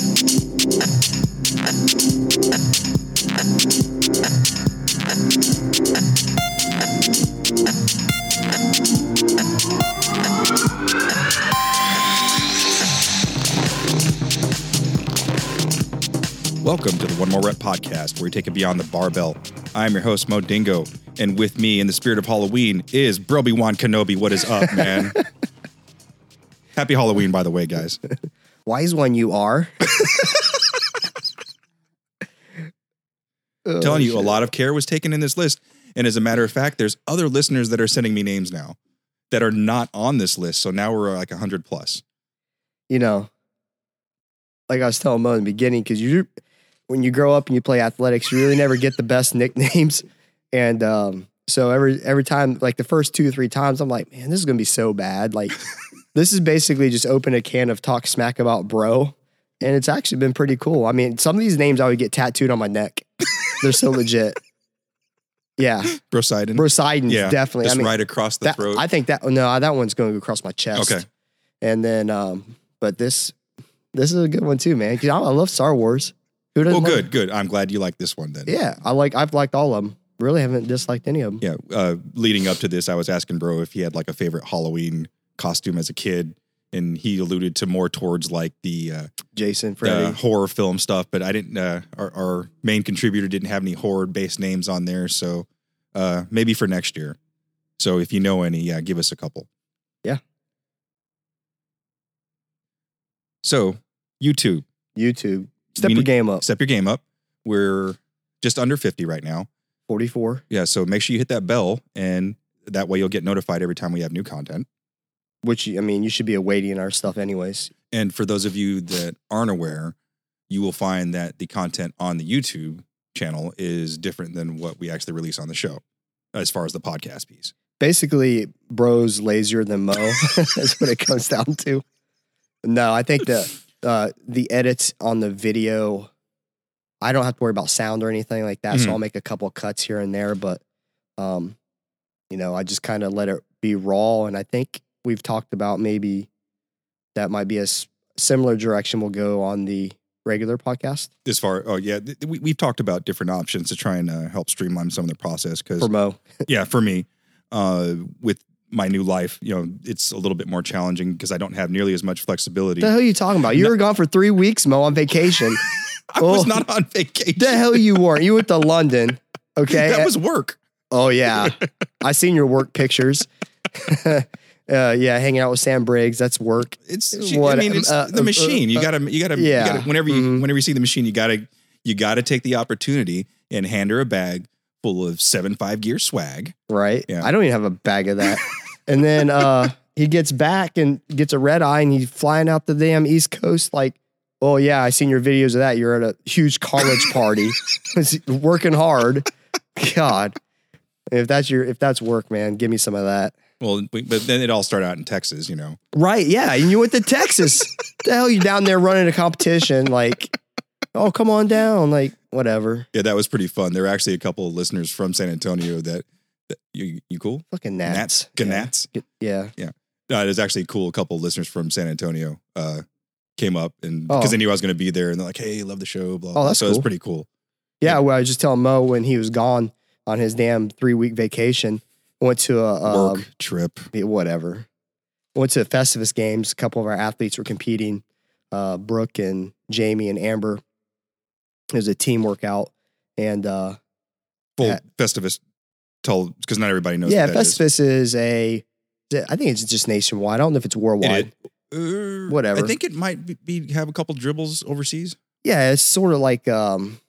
Welcome to the One More Rep podcast, where we take it beyond the barbell. I'm your host, Mo Dingo, and with me in the spirit of Halloween is Broby Wan Kenobi. What is up, man? Happy Halloween, by the way, guys. Wise one you are. Oh, telling you, a lot of care was taken in this list. And as a matter of fact, there's other listeners that are sending me names now that are not on this list. So now we're like 100 plus. You know, like I was telling Mo in the beginning, because you, when you grow up and you play athletics, you really never get the best nicknames. And um, so every every time, like the first two or three times, I'm like, man, this is gonna be so bad. Like, this is basically just open a can of talk smack about bro. And it's actually been pretty cool. I mean, some of these names I would get tattooed on my neck. They're so legit. Yeah, Brosidon. Brosidon's yeah. definitely. Just I mean, right across the that, throat. I think that no, that one's going to go across my chest. Okay. And then, um, but this, this is a good one too, man. I, I love Star Wars. Who doesn't? well, good, good. I'm glad you like this one then. Yeah, I like. I've liked all of them. Really haven't disliked any of them. Yeah. Uh, leading up to this, I was asking Bro if he had like a favorite Halloween costume as a kid. And he alluded to more towards like the uh, Jason, uh, Freddy. horror film stuff, but I didn't. Uh, our, our main contributor didn't have any horror based names on there, so uh, maybe for next year. So if you know any, yeah, give us a couple. Yeah. So YouTube, YouTube. Step we your need- game up. step your game up. We're just under fifty right now. Forty-four. Yeah, so make sure you hit that bell, and that way you'll get notified every time we have new content. Which I mean, you should be awaiting our stuff anyways. And for those of you that aren't aware, you will find that the content on the YouTube channel is different than what we actually release on the show, as far as the podcast piece. Basically, bro's lazier than Mo. That's what it comes down to. No, I think the uh, the edits on the video, I don't have to worry about sound or anything like that. Mhm. So I'll make a couple cuts here and there, but um, you know, I just kind of let it be raw. And I think we've talked about maybe that might be a s- similar direction we'll go on the regular podcast As far, oh yeah, th- we, we've talked about different options to try and uh, help streamline some of the process. Because for Mo. yeah, for me, uh, with my new life, you know, it's a little bit more challenging because I don't have nearly as much flexibility. The hell are you talking about? You were gone for three weeks, Mo, on vacation. I was Oh. not on vacation. the hell you weren't. You went to London. Okay. that was work. Oh yeah, I seen your work pictures. Uh, yeah, hanging out with Sam Briggs. That's work. It's What- I mean, it's uh, the uh, machine. You uh, gotta, you gotta, yeah. you gotta. Whenever you, Mhm. whenever you see the machine, you gotta, you gotta take the opportunity and hand her a bag full of seven five gear swag. Right. Yeah. I don't even have a bag of that. and then uh, he gets back and gets a red eye, and he's flying out the damn East Coast. Like, oh yeah, I seen your videos of that. You're at a huge college party, working hard. God, if that's your if that's work, man, give me some of that. Well, we- but then it all started out in Texas, you know. Right. Yeah. And you went to Texas. the hell you down there running a competition? Like, oh, come on down. Like, whatever. Yeah, that was pretty fun. There were actually a couple of listeners from San Antonio that, that you, you cool? Fucking gnats. Gnats? Yeah. Yeah. Uh, there's actually cool. A couple of listeners from San Antonio uh, came up and Oh. because they knew I was going to be there, and they're like, "Hey, love the show." Blah. blah. that's so it was pretty cool. Yeah. Well, I was just telling Mo when he was gone on his damn three week vacation, went to a, Work um, trip. whatever. Went to the Festivus games. A couple of our athletes were competing. Uh, Brooke and Jamie and Amber. It was a team workout. And uh, Full Yeah. Festivus. Tell because not everybody knows. yeah, that is. Festivus is a, I think it's just nationwide. I don't know if it's worldwide. Uh, Whatever. I think it might be, be have a couple dribbles overseas. Yeah, it's sort of like um,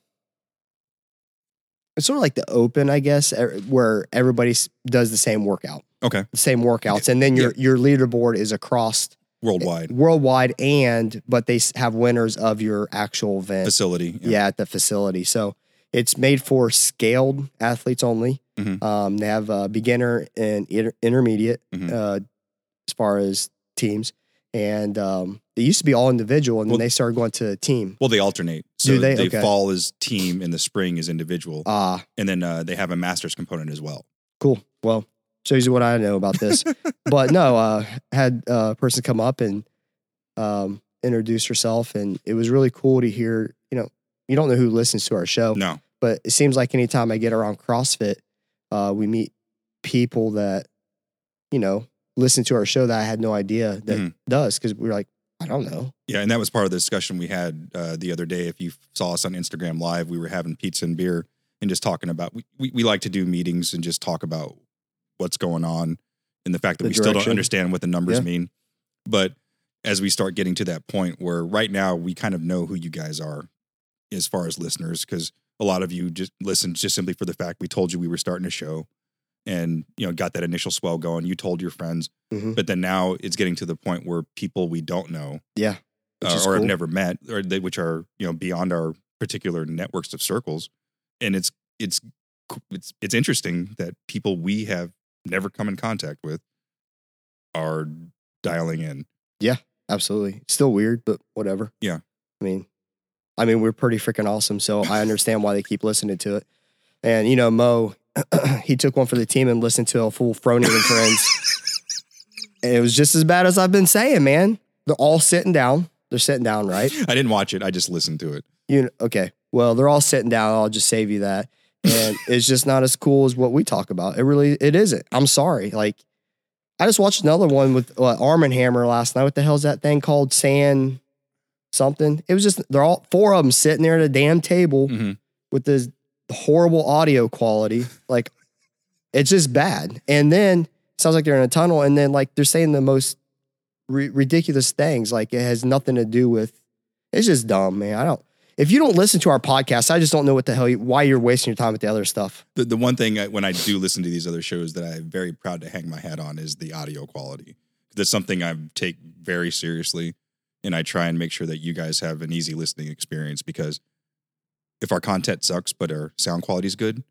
it's sort of like the open, I guess, er- where everybody does the same workout, Okay, the same workouts, and then your your leaderboard is across worldwide worldwide, and but they have winners of your actual event. facility. yeah. at the facility. So it's made for scaled athletes only. Mhm. Um, they have uh, beginner and inter- intermediate Mhm. uh, as far as teams, and um, it used to be all individual, and Well- then they started going to team. Well, they alternate. So Do they? they Okay. fall as team, and the spring is individual, Ah, and then uh, they have a masters component as well. cool. Well, shows you what I know about this. but no, uh, had a person come up and um, introduced herself, and it was really cool to hear. You know, you don't know who listens to our show, No. but it seems like anytime I get around CrossFit, uh, we meet people that you know listen to our show that I had no idea that Mhm. does because we are like, I don't know. Yeah, and that was part of the discussion we had uh, the other day. If you saw us on Instagram Live, we were having pizza and beer and just talking about. We, we, we like to do meetings and just talk about what's going on and the fact that The we still don't understand what the numbers Yeah. mean. But as we start getting to that point where right now we kind of know who you guys are as far as listeners, because a lot of you just listen just simply for the fact we told you we were starting a show and you know got that initial swell going. You told your friends, Mhm. but then now it's getting to the point where people we don't know Yeah, uh, or have never met, or they, which are you know beyond our particular networks of circles, and it's it's it's it's interesting that people we have never come in contact with are dialing in. Yeah, absolutely. Still weird, but whatever. Yeah. I mean, I mean, we're pretty freaking awesome. So I understand why they keep listening to it. And you know, Mo, he took one for the team and listened to a full Froning and Friends. and it was just as bad as I've been saying, man. They're all sitting down. They're sitting down, right? I didn't watch it; I just listened to it. You okay? Well, they're all sitting down. I'll just save you that. And it's just not as cool as what we talk about. It really, it isn't. I'm sorry. Like, I just watched another one with uh, Arm and Hammer last night. What the hell's that thing called? Sand something. It was just they're all four of them sitting there at a damn table Mhm. with this horrible audio quality. Like, it's just bad. And then sounds like they're in a tunnel. And then like they're saying the most ri- ridiculous things. Like it has nothing to do with. It's just dumb, man. I don't. If you don't listen to our podcast, I just don't know what the hell you, why you're wasting your time with the other stuff. The the one thing I, when I do listen to these other shows that I'm very proud to hang my hat on is the audio quality. That's something I take very seriously, and I try and make sure that you guys have an easy listening experience because if our content sucks but our sound quality is good,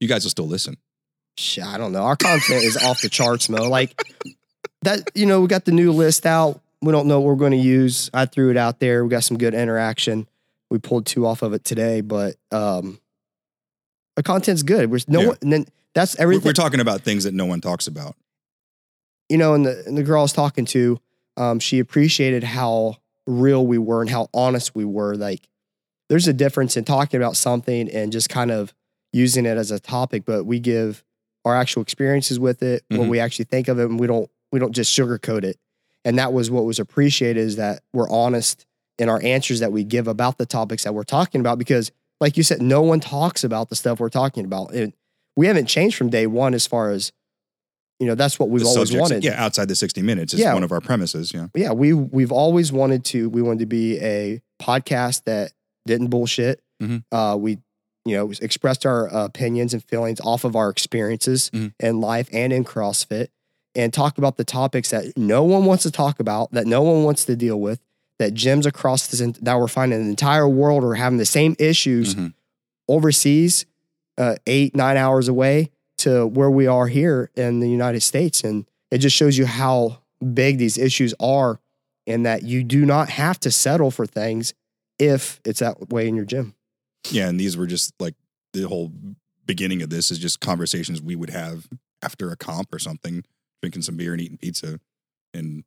you guys will still listen. Shit, I don't know. Our content is off the charts, Mo. Like that, you know, we got the new list out. We don't know what we're going to use. I threw it out there. We got some good interaction. We pulled two off of it today, but um, the content's good. We're no Yeah. one, and then that's everything. we're talking about things that no one talks about. you know, and the and the girl I was talking to, um, she appreciated how real we were and how honest we were. Like, there's a difference in talking about something and just kind of using it as a topic, but we give our actual experiences with it, what Mhm. we actually think of it, and we don't we don't just sugarcoat it. And that was what was appreciated is that we're honest in our answers that we give about the topics that we're talking about because, like you said, no one talks about the stuff we're talking about. And we haven't changed from day one as far as you know, that's what we've The always subjects- wanted Yeah, outside the 60 minutes is Yeah. one of our premises. Yeah. yeah, we we've always wanted to. We wanted to be a podcast that didn't bullshit. Mhm. Uh, we, you know, expressed our uh, opinions and feelings off of our experiences Mhm. in life and in CrossFit, and talk about the topics that no one wants to talk about, that no one wants to deal with, that gyms across this that we're finding the entire world are having the same issues Mhm. overseas, uh, eight nine hours away to where we are here in the United States, and it just shows you how big these issues are, and that you do not have to settle for things if it's that way in your gym. Yeah. And these were just like the whole beginning of this is just conversations we would have after a comp or something, drinking some beer and eating pizza. And, you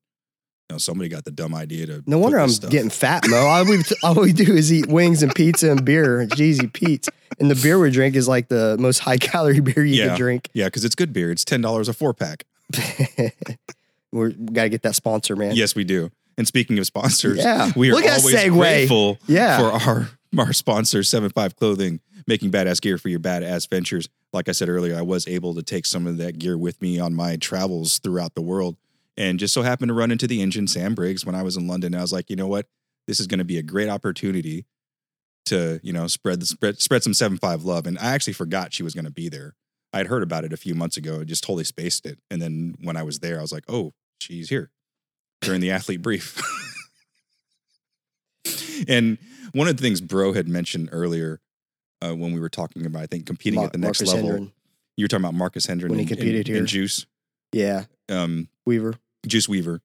know, somebody got the dumb idea to. No wonder I'm stuff- getting fat, Mo. All we, all we do is eat wings and pizza and beer, Jeezy Pete. And the beer we drink is like the most high calorie beer you Yeah. can drink. Yeah, because it's good beer. It's $10 a four pack. We're, we got to get that sponsor, man. Yes, we do. And speaking of sponsors, Yeah. we are Look at always grateful Yeah. for our our sponsor, Seven Five Clothing, making badass gear for your badass ventures. Like I said earlier, I was able to take some of that gear with me on my travels throughout the world, and just so happened to run into the engine Sam Briggs when I was in London. I was like, you know what, this is going to be a great opportunity to you know spread the spread spread some Seven Five love. And I actually forgot she was going to be there. I had heard about it a few months ago and just totally spaced it. And then when I was there, I was like, oh, she's here during the athlete brief. and one of the things Bro had mentioned earlier uh, when we were talking about, I think, competing at the next Marcus level, Hendren. you were talking about Marcus Hendren When he and, competed and- here. and Juice, Yeah. um, Weaver. Juice Weaver.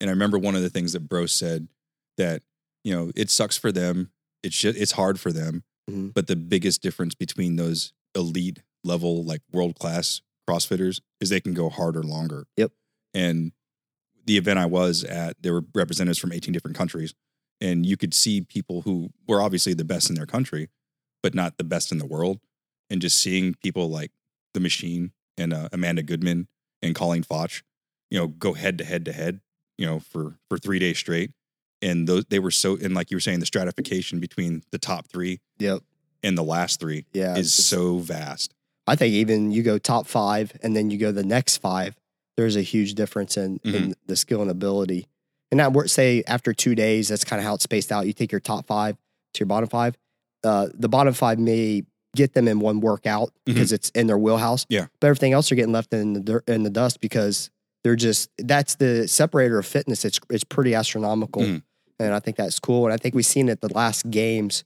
And I remember one of the things that Bro said that, you know, it sucks for them. It's just, it's hard for them. Mhm. But the biggest difference between those elite level, like world class CrossFitters is they can go harder longer. Yep. And the event I was at, there were representatives from 18 different countries. and you could see people who were obviously the best in their country, but not the best in the world, and just seeing people like the Machine and uh, Amanda Goodman and Colleen Fotsch, you know, go head to head to head, you know, for for three days straight, and those they were so and like you were saying, the stratification between the top three Yep. and the last three Yeah. is so vast. I think even you go top five and then you go the next five, there's a huge difference in, Mm-hmm. in the skill and ability. And that work, say after two days, that's kind of how it's spaced out. You take your top five to your bottom five. Uh, the bottom five may get them in one workout because it's in their wheelhouse. Mm-hmm. Yeah. But everything else are getting left in the dirt, in the dust because they're just that's the separator of fitness. It's it's pretty astronomical, Mhm. and I think that's cool. And I think we've seen it the last games.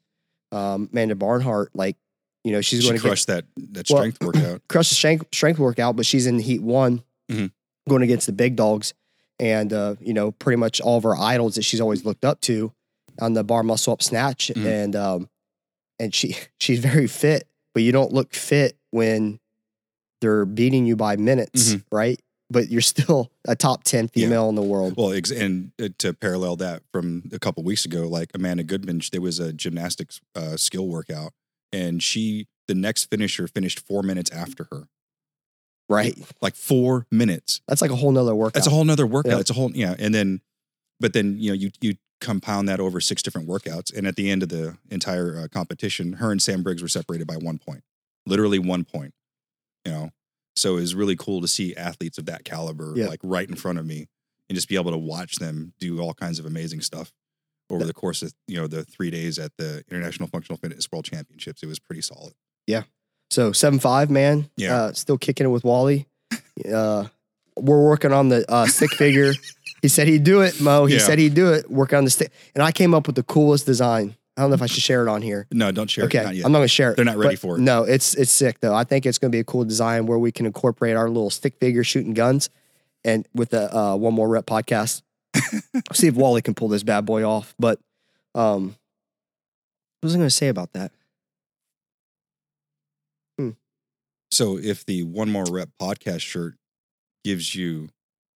Um, Amanda Barnhart, like you know, she's She going to get crushed that that Well, strength workout. crush the strength, strength workout, but she's in heat one Mhm. Going against the big dogs. And, uh, you know, pretty much all of her idols that she's always looked up to on the bar muscle up snatch. Mhm. And, um, and she, she's very fit, but you don't look fit when they're beating you by minutes, Mhm. right? But you're still a top 10 Yeah. female in the world. Well, ex- and uh, to parallel that from a couple weeks ago, like Amanda Goodman, there was a gymnastics uh, skill workout, and she, the next finisher, finished four minutes after her. Right. Like four minutes. That's like a whole nother workout. That's a whole nother workout. Yeah. It's a whole yeah. And then, but then you know you you compound that over six different workouts, and at the end of the entire uh, competition, her and Sam Briggs were separated by one point, literally one point. You know, so it was really cool to see athletes of that caliber Yeah. like right in front of me, and just be able to watch them do all kinds of amazing stuff over the course of you know the three days at the International Functional Fitness World Championships. It was pretty solid. So seven five, man. Yeah. Uh, still kicking it with Wally. Uh, we're working on the uh, stick figure. He said he'd do it, Mo. He Yeah. said he'd do it. Working on the stick, and I came up with the coolest design. I don't know if I should share it on here. No, don't share. Okay, it. Yet. I'm not gonna share it. They're not ready for it. No, it's it's sick though. I think it's gonna be a cool design where we can incorporate our little stick figure shooting guns, and with the uh, one more rep podcast, see if Wally can pull this bad boy off. But um, what was I gonna say about that? So if the one more rep podcast shirt gives you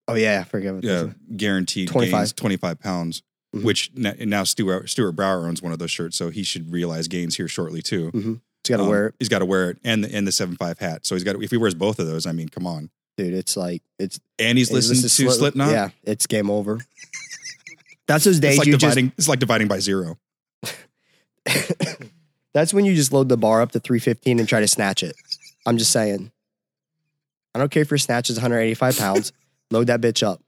Oh yeah, I forget yeah, is. guaranteed 25. gains, 25 pounds, Mhm. which now Stuart, Stuart Brauer owns one of those shirts. So he should realize gains here shortly too. He's got to Um, wear it, He's got to wear it and the, and the 7.5 hat. So he's got, if he wears both of those, I mean, come on. dude. It's like it's And he's listening to Slip- Slipknot. Yeah, it's game over. That's those days It's like you just it's like dividing by zero. That's when you just load the bar up to 315 and try to snatch it. I'm just saying. I don't care if your snatch is 185 pounds. load that bitch up.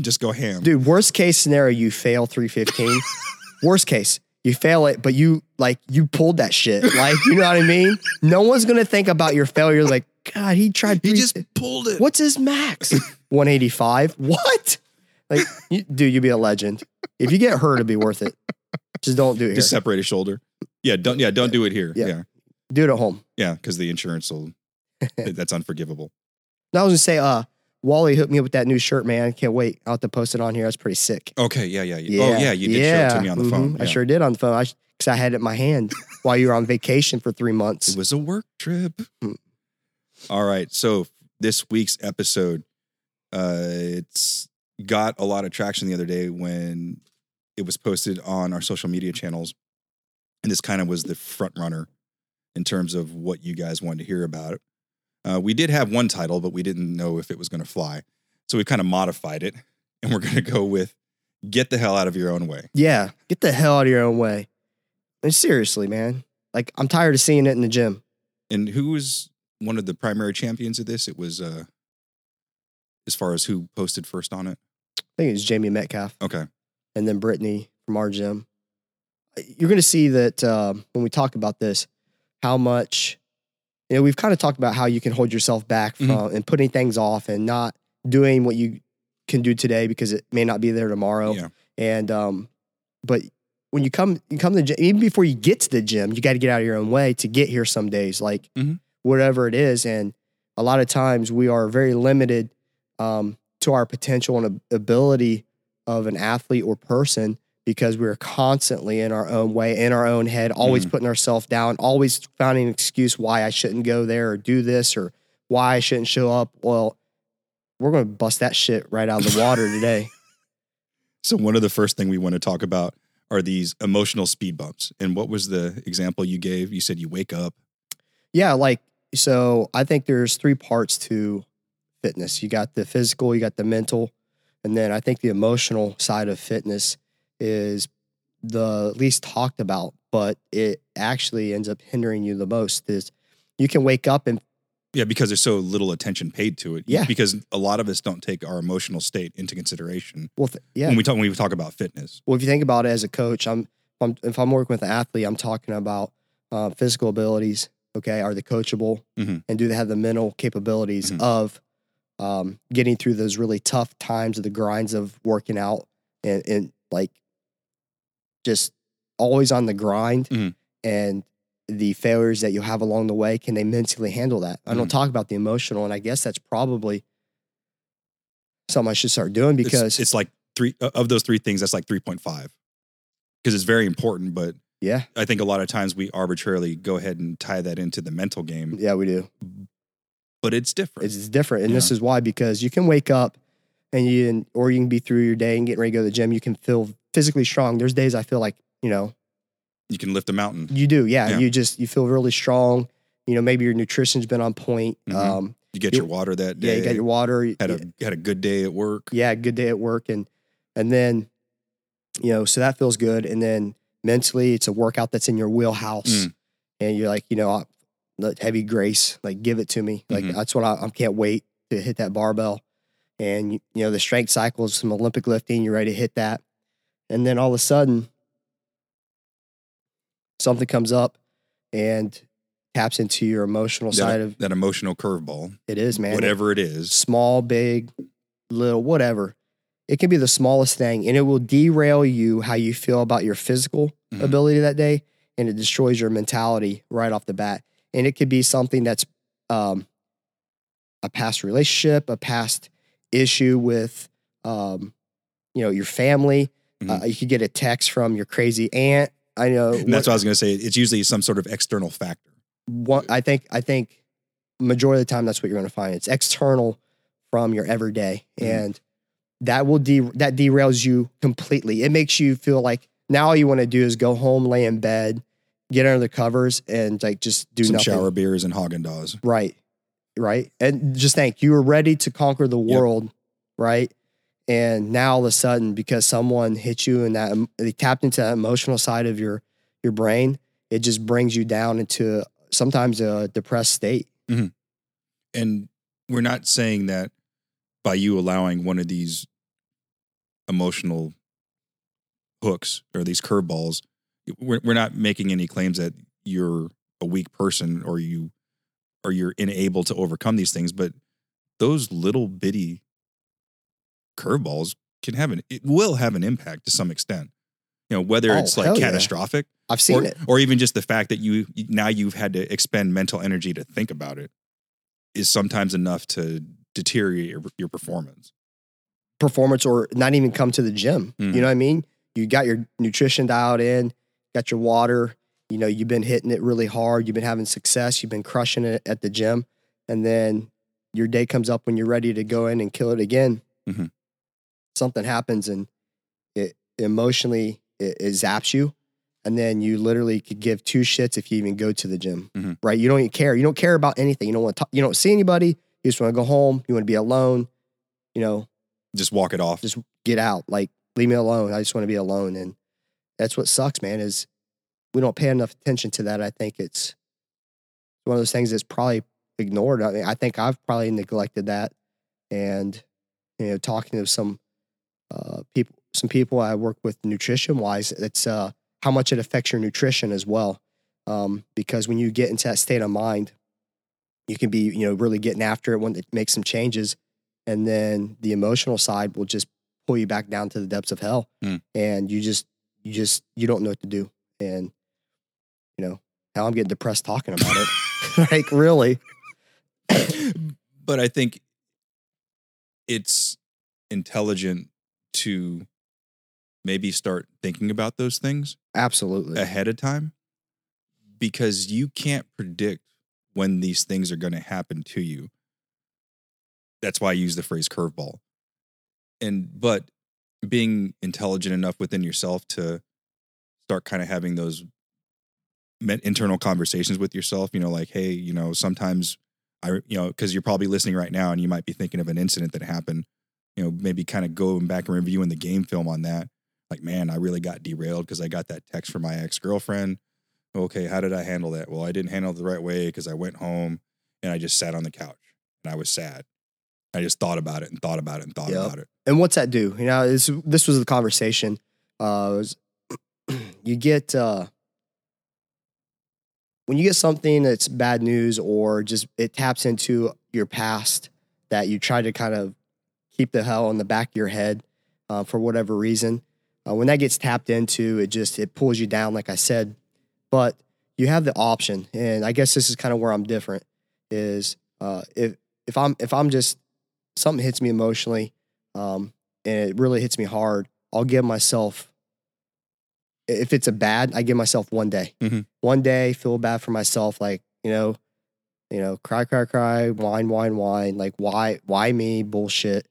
Just go ham. Dude, worst case scenario, you fail 315. worst case, you fail it, but you like you pulled that shit. Like, you know what I mean? No one's gonna think about your failure. Like, God, he tried. he just pulled it. What's his max? 185. What? Like, you, dude, you'd be a legend. If you get hurt, it'd be worth it. Just don't do it here. Just separate his shoulder. Yeah. Don't, yeah. Don't do it here. Yeah. Yeah. Do it at home. Yeah. Cause the insurance will, that's unforgivable. I was gonna say, uh, Wally hooked me up with that new shirt, man. Can't wait. I'll have to post it on here. That's pretty sick. Okay. Yeah. Yeah. yeah. Oh yeah. You did show it to me on the mhm. phone. I sure did on the phone. I because I had it in my hand while you were on vacation for three months. It was a work trip. Hmm. All right. So this week's episode, uh, it's got a lot of traction the other day when it was posted on our social media channels. And this kind of was the front runner in terms of what you guys wanted to hear about it. Uh, we did have one title, but we didn't know if it was going to fly. So we kind of modified it and we're going to go with Get the Hell Out of Your Own Way. Yeah, get the hell out of your own way. And seriously, man. Like I'm tired of seeing it in the gym. And who was one of the primary champions of this? It was, uh, as far as who posted first on it. I think it was Jamie Metcalf Okay. and then Brittany from our gym. You're going to see that um, when we talk about this, how much, you know, we've kind of talked about how you can hold yourself back from Mhm. and putting things off and not doing what you can do today because it may not be there tomorrow. Yeah. And um, but when you come you come to the gym, even before you get to the gym, you got to get out of your own way to get here some days, like Mhm. whatever it is. And a lot of times we are very limited um, to our potential and ability of an athlete or person because we're constantly in our own way, in our own head, always mm. putting ourselves down, always finding an excuse why I shouldn't go there or do this or why I shouldn't show up. Well, we're going to bust that shit right out of the water today. So one of the first thing we want to talk about are these emotional speed bumps. And what was the example you gave? You said you wake up. Yeah, like so I think there's three parts to fitness. You got the physical, you got the mental, and then I think the emotional side of fitness is the least talked about, but it actually ends up hindering you the most is you can wake up and Yeah, because there's so little attention paid to it. Yeah. Because a lot of us don't take our emotional state into consideration well th- yeah. when we talk when we talk about fitness. Well, if you think about it as a coach, I'm, if I'm if I'm working with an athlete, I'm talking about uh, physical abilities. Okay, are they coachable, Mhm. and do they have the mental capabilities Mhm. of um, getting through those really tough times of the grinds of working out and, and like just always on the grind Mhm. and the failures that you have along the way? Can they mentally handle that? I don't Mhm. talk about the emotional, and I guess that's probably something I should start doing because it's, like three of those three things. That's like three point five because it's very important. But yeah, I think a lot of times we arbitrarily go ahead and tie that into the mental game. yeah, we do. But it's different. It's, it's different, and this is why because you can wake up and you or you can be through your day and getting ready to go to the gym. You can feel physically strong. There's days I feel like you know you can lift a mountain. you do, yeah. Yeah. You just you feel really strong. You know, maybe your nutrition's been on point. Mhm. Um, You get You- your water that yeah, day. you got your water. had a had a good day at work. yeah, good day at work, and and then you know, so that feels good. And then mentally, it's a workout that's in your wheelhouse, Mm. and you're like, you know, I- let heavy grace, like give it to me. Like Mhm. that's what I, I can't wait to hit that barbell. And you know, the strength cycles, some Olympic lifting, you're ready to hit that, and then all of a sudden, something comes up and taps into your emotional side of that emotional curveball, it is, man whatever it is. small, big, little, whatever. It can be the smallest thing and it will derail you how you feel about your physical Mhm. ability that day and it destroys your mentality right off the bat. And it could be something that's um, a past relationship, a past issue with um, you know, your family. Mhm. Uh, you could get a text from your crazy aunt. I know that's what I was going to say. It's usually some sort of external factor. one, I think I think majority of the time that's what you're going to find. It's external from your everyday, Mhm. and that will de- that derails you completely. It makes you feel like now all you want to do is go home, lay in bed, get under the covers, and like just do some nothing. shower beers and Haagen Dazs. Right, right, and just think you were ready to conquer the Yep. world, right? And now all of a sudden, because someone hit you and that they tapped into that emotional side of your your brain, it just brings you down into sometimes a depressed state. Mm-hmm. And we're not saying that by you allowing one of these emotional hooks or these curveballs, we're, we're not making any claims that you're a weak person or you or you're unable to overcome these things. But those little bitty curveballs can have an it will have an impact to some extent. You know, whether Oh, it's like hell yeah. catastrophic I've seen or, it. or even just the fact that you now you've had to expend mental energy to think about it is sometimes enough to deteriorate your, your performance. Performance or not even come to the gym. Mhm. You know what I mean? You got your nutrition dialed in, got your water, you know, you've been hitting it really hard, you've been having success, you've been crushing it at the gym, and then your day comes up when you're ready to go in and kill it again. Mhm. Something happens and it emotionally it, it zaps you. And then you literally could give two shits if you even go to the gym, Mhm. right? You don't even care. You don't care about anything. You don't want to. Talk, You don't see anybody. You just want to go home. You want to be alone. You know, Just walk it off. just get out. Like, leave me alone. I just want to be alone. And that's what sucks, man, is we don't pay enough attention to that. I think it's one of those things that's probably ignored. I mean, I think I've probably neglected that. And, you know, talking to some uh, people, some people I work with nutrition wise, it's uh, how much it affects your nutrition as well. Um, because when you get into that state of mind, you can be, you know, really getting after it when it makes some changes. And then the emotional side will just pull you back down to the depths of hell. Mm. And you just, you just, you don't know what to do. And, you know, now I'm getting depressed talking about it. like, really? but I think it's intelligent to maybe start thinking about those things Absolutely. ahead of time because you can't predict when these things are going to happen to you. That's why I use the phrase curveball. And but being intelligent enough within yourself to start kind of having those internal conversations with yourself. You know, like, hey, you know, sometimes I, you know, because you're probably listening right now and you might be thinking of an incident that happened. You know, maybe kind of going back and reviewing the game film on that. Like, man, I really got derailed because I got that text from my ex girlfriend. Okay, how did I handle that? Well, I didn't handle it the right way because I went home and I just sat on the couch and I was sad. I just thought about it and thought about it and thought Yep. about it. And what's that do? You know, this this was the conversation. Uh, was you get uh, when you get something that's bad news or just it taps into your past that you try to kind of keep the hell on the back of your head uh, for whatever reason. Uh, when that gets tapped into, it just it pulls you down, like I said. But you have the option, and I guess this is kind of where I'm different. Is uh, if if I'm if I'm just something hits me emotionally, um, and it really hits me hard, I'll give myself. If it's a bad, I give myself one day. Mhm. One day, feel bad for myself, like you know, you know, cry, cry, cry, whine, whine, whine, like why, why me, bullshit,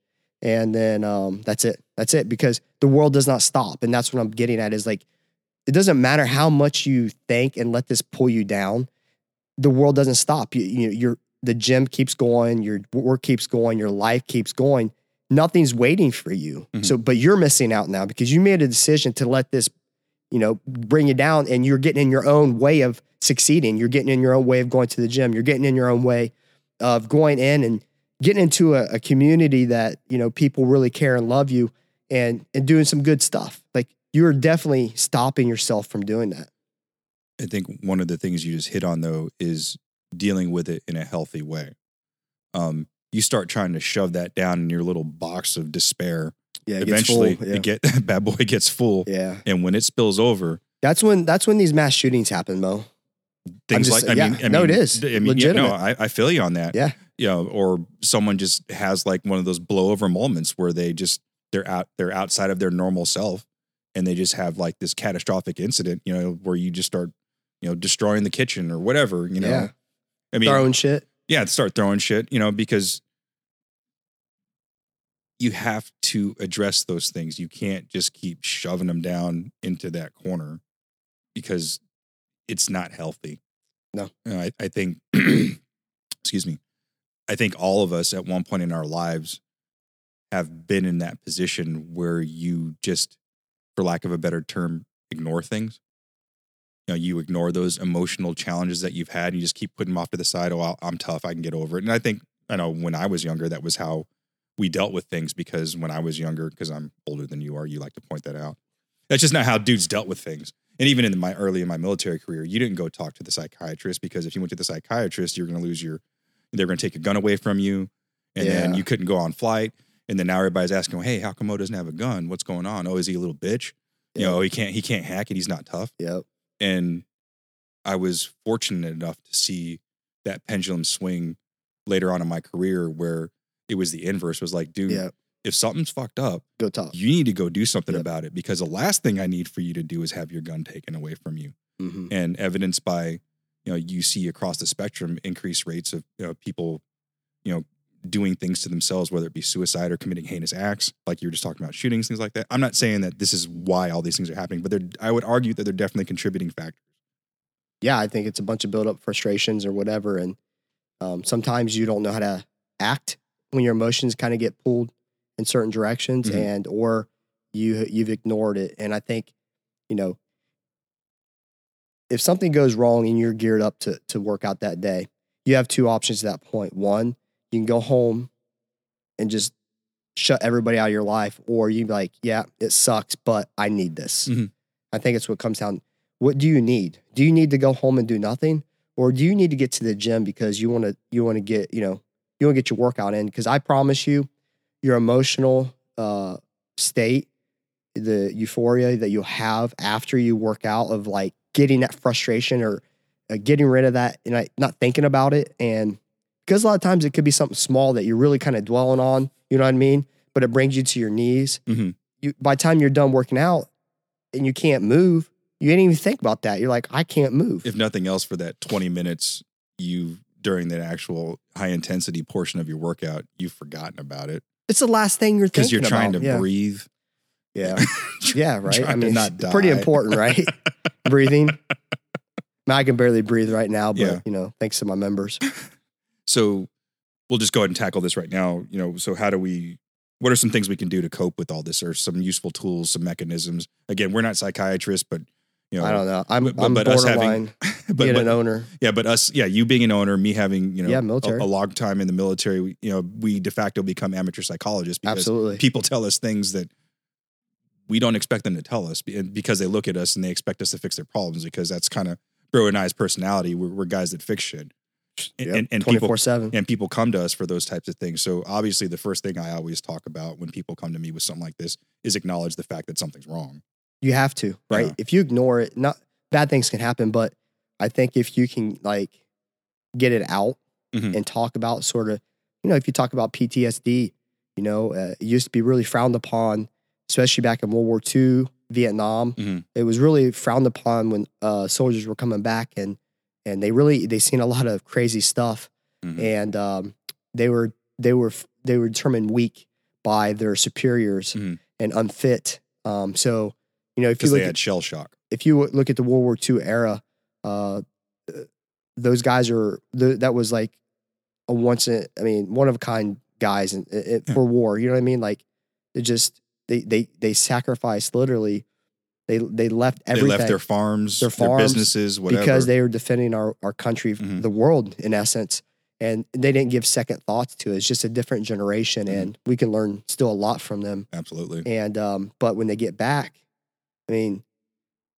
and then um, that's it. That's it because the world does not stop, and that's what I'm getting at. Is like, it doesn't matter how much you think and let this pull you down. The world doesn't stop. You, you you're the gym keeps going, your work keeps going, your life keeps going. Nothing's waiting for you. Mhm. So, but you're missing out now because you made a decision to let this, you know, bring you down, and you're getting in your own way of succeeding. You're getting in your own way of going to the gym. You're getting in your own way of going in and getting into a, a community that you know people really care and love you, and and doing some good stuff. Like you're definitely stopping yourself from doing that. I think one of the things you just hit on though is dealing with it in a healthy way. Um, you start trying to shove that down in your little box of despair. Yeah, Eventually, yeah. it get bad boy gets full, yeah. and when it spills over, That's when that's when these mass shootings happen, Mo. things just- like I yeah. mean, I No, mean, it is. I mean, yeah, Legitimate. no, I, I feel you on that. Yeah. You know, or someone just has like one of those blow over moments where they just they're out they're outside of their normal self, and they just have like this catastrophic incident. You know, where you just start you know destroying the kitchen or whatever. You know, Yeah. I mean, Throwing shit. yeah, start throwing shit, you know, because you have to address those things. You can't just keep shoving them down into that corner because it's not healthy. No. I, I think, excuse me, I think all of us at one point in our lives have been in that position where you just, for lack of a better term, ignore things. You know, you ignore those emotional challenges that you've had and you just keep putting them off to the side. Oh, I'm tough. I can get over it. And I think, I know when I was younger, that was how we dealt with things because when I was younger, because I'm older than you are, you like to point that out. That's just not how dudes dealt with things. And even in my early in my military career, you didn't go talk to the psychiatrist because if you went to the psychiatrist, you're going to lose your, they're going to take a gun away from you, and then you couldn't go on flight. And then now everybody's asking, hey, how come Mo doesn't have a gun? What's going on? Oh, is he a little bitch? You know, he can't he can't hack it. He's not tough. Yep. And I was fortunate enough to see that pendulum swing later on in my career where it was the inverse. It was like, dude, Yep. if something's fucked up, Go tough. you need to go do something Yep. about it because the last thing I need for you to do is have your gun taken away from you. Mhm. And evidenced by, you know, you see across the spectrum increased rates of you know, people, you know, doing things to themselves, whether it be suicide or committing heinous acts, like you were just talking about shootings, things like that. I'm not saying that this is why all these things are happening, but they're, I would argue that they're definitely contributing factors. Yeah, I think it's a bunch of build up frustrations or whatever, and um, sometimes you don't know how to act when your emotions kind of get pulled in certain directions, Mhm. and or you you've ignored it. And I think, you know, if something goes wrong and you're geared up to to work out that day, you have two options at that point. One, you can go home and just shut everybody out of your life, or you be like, yeah, it sucks, but I need this. Mhm. I think it's what comes down. What do you need? Do you need to go home and do nothing, or do you need to get to the gym because you want to you want to get you know you want to get your workout in? Because I promise you, your emotional uh, state, the euphoria that you'll have after you work out of like getting that frustration or uh, getting rid of that and like not thinking about it and because a lot of times it could be something small that you're really kind of dwelling on you know what i mean but it brings you to your knees Mhm. you by the time you're done working out and you can't move you didn't even think about that you're like i can't move If nothing else, for that 20 minutes you during that actual high intensity portion of your workout, you've forgotten about it it's the last thing you're thinking because you're trying about. to yeah. breathe Yeah. Yeah, right. I mean, not it's pretty important, right? Breathing. I, can barely breathe right now, but Yeah. you know, thanks to my members. So we'll just go ahead and tackle this right now. You know, so how do we? What are some things we can do to cope with all this, or some useful tools, some mechanisms? Again, we're not psychiatrists, but you know, I don't know. I'm, but- I'm but us having- borderline but, being but- an owner. yeah, but us, yeah, you being an owner, me having you know, Yeah, a, military. a long time in the military, we- you know, we de facto become amateur psychologists because Absolutely. people tell us things that we don't expect them to tell us because they look at us and they expect us to fix their problems because that's kind of bro and I's personality. We're, we're guys that fix shit. And, and, and people 24 7. and people come to us for those types of things. So obviously, the first thing I always talk about when people come to me with something like this is acknowledge the fact that something's wrong. You have to, right? Yeah. If you ignore it, not bad things can happen, but I think if you can like get it out Mhm. and talk about sort of, you know, if you talk about PTSD, you know, uh, it used to be really frowned upon, especially back in World War II, Vietnam. Mhm. It was really frowned upon when uh, soldiers were coming back and and they really they seen a lot of crazy stuff Mhm. and um, they were they were they were determined weak by their superiors Mhm. and unfit. Um, so you know if you look they at shell shock. if you look at the World War II era, uh, those guys are th- that was like a once in, I mean one of a kind guys in, in, Yeah. for war. You know what I mean? Like it just they they they sacrificed literally. They they left everything They left their farms, Their their, businesses, whatever. because they were defending our our country, Mhm. the world in essence. And they didn't give second thoughts to it. It's just a different generation, Mhm. and we can learn still a lot from them. absolutely. And um, but when they get back, I mean,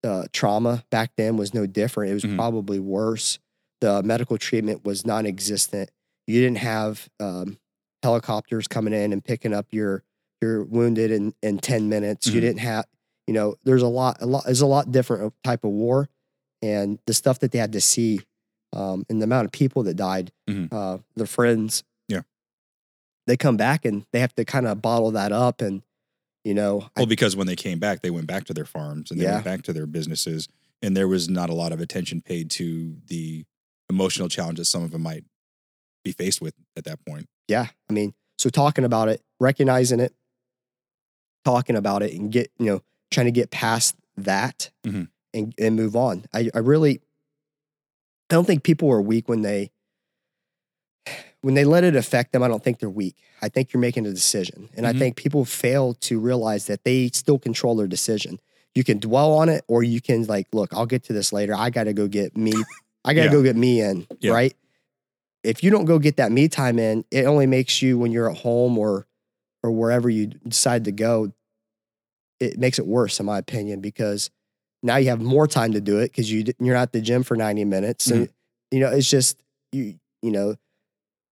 the trauma back then was no different. It was Mhm. probably worse. The medical treatment was non-existent. You didn't have um, helicopters coming in and picking up your your wounded in in ten minutes. Mhm. You didn't have, you know, there's a lot, a lot, there's a lot different type of war, and the stuff that they had to see, um, and the amount of people that died, Mhm. uh, their friends. Yeah. They come back and they have to kind of bottle that up and you know, I- Well, because when they came back, they went back to their farms and they Yeah. went back to their businesses, and there was not a lot of attention paid to the emotional challenges some of them might be faced with at that point. yeah, I mean, so talking about it, recognizing it, talking about it, and get you know, trying to get past that Mhm. and and move on. I I really, I don't think people are weak when they when they let it affect them. I don't think they're weak. I think you're making a decision, and Mhm. I think people fail to realize that they still control their decision. You can dwell on it, or you can like, look, I'll get to this later. I got to go get me. I got to Yeah. go get me in, Yeah. right? If you don't go get that me time in, it only makes you when you're at home or or wherever you decide to go, it makes it worse, in my opinion, because now you have more time to do it because you you're not at the gym for 90 minutes, and you know it's just you you know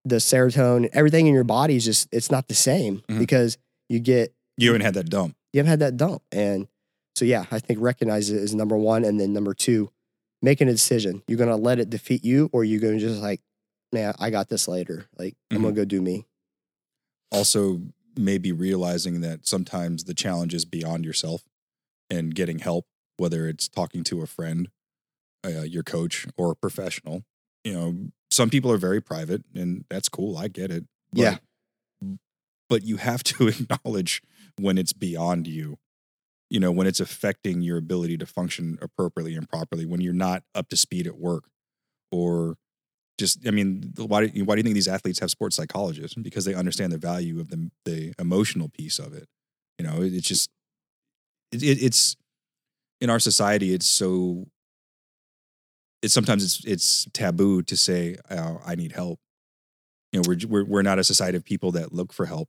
the serotonin, everything in your body is just it's not the same Mhm. because you get You haven't had that dump. you haven't had that dump. And so, yeah, I think recognize it is number one. And then number two, making a decision. You're going to let it defeat you or you're going to just like, man, I got this later. Like, I'm going to go do me. Also, maybe realizing that sometimes the challenge is beyond yourself and getting help, whether it's talking to a friend, uh, your coach, or a professional. You know, some people are very private, and that's cool. I get it. But, Yeah. But you have to acknowledge when it's beyond you. You know, when it's affecting your ability to function appropriately and properly, when you're not up to speed at work, or just, I mean, why do, why do you think these athletes have sports psychologists? Because they understand the value of the the emotional piece of it. You know, it, it's just, it, it, it's in our society, it's so. It's sometimes it's it's taboo to say oh, I need help. You know, we're we're we're not a society of people that look for help.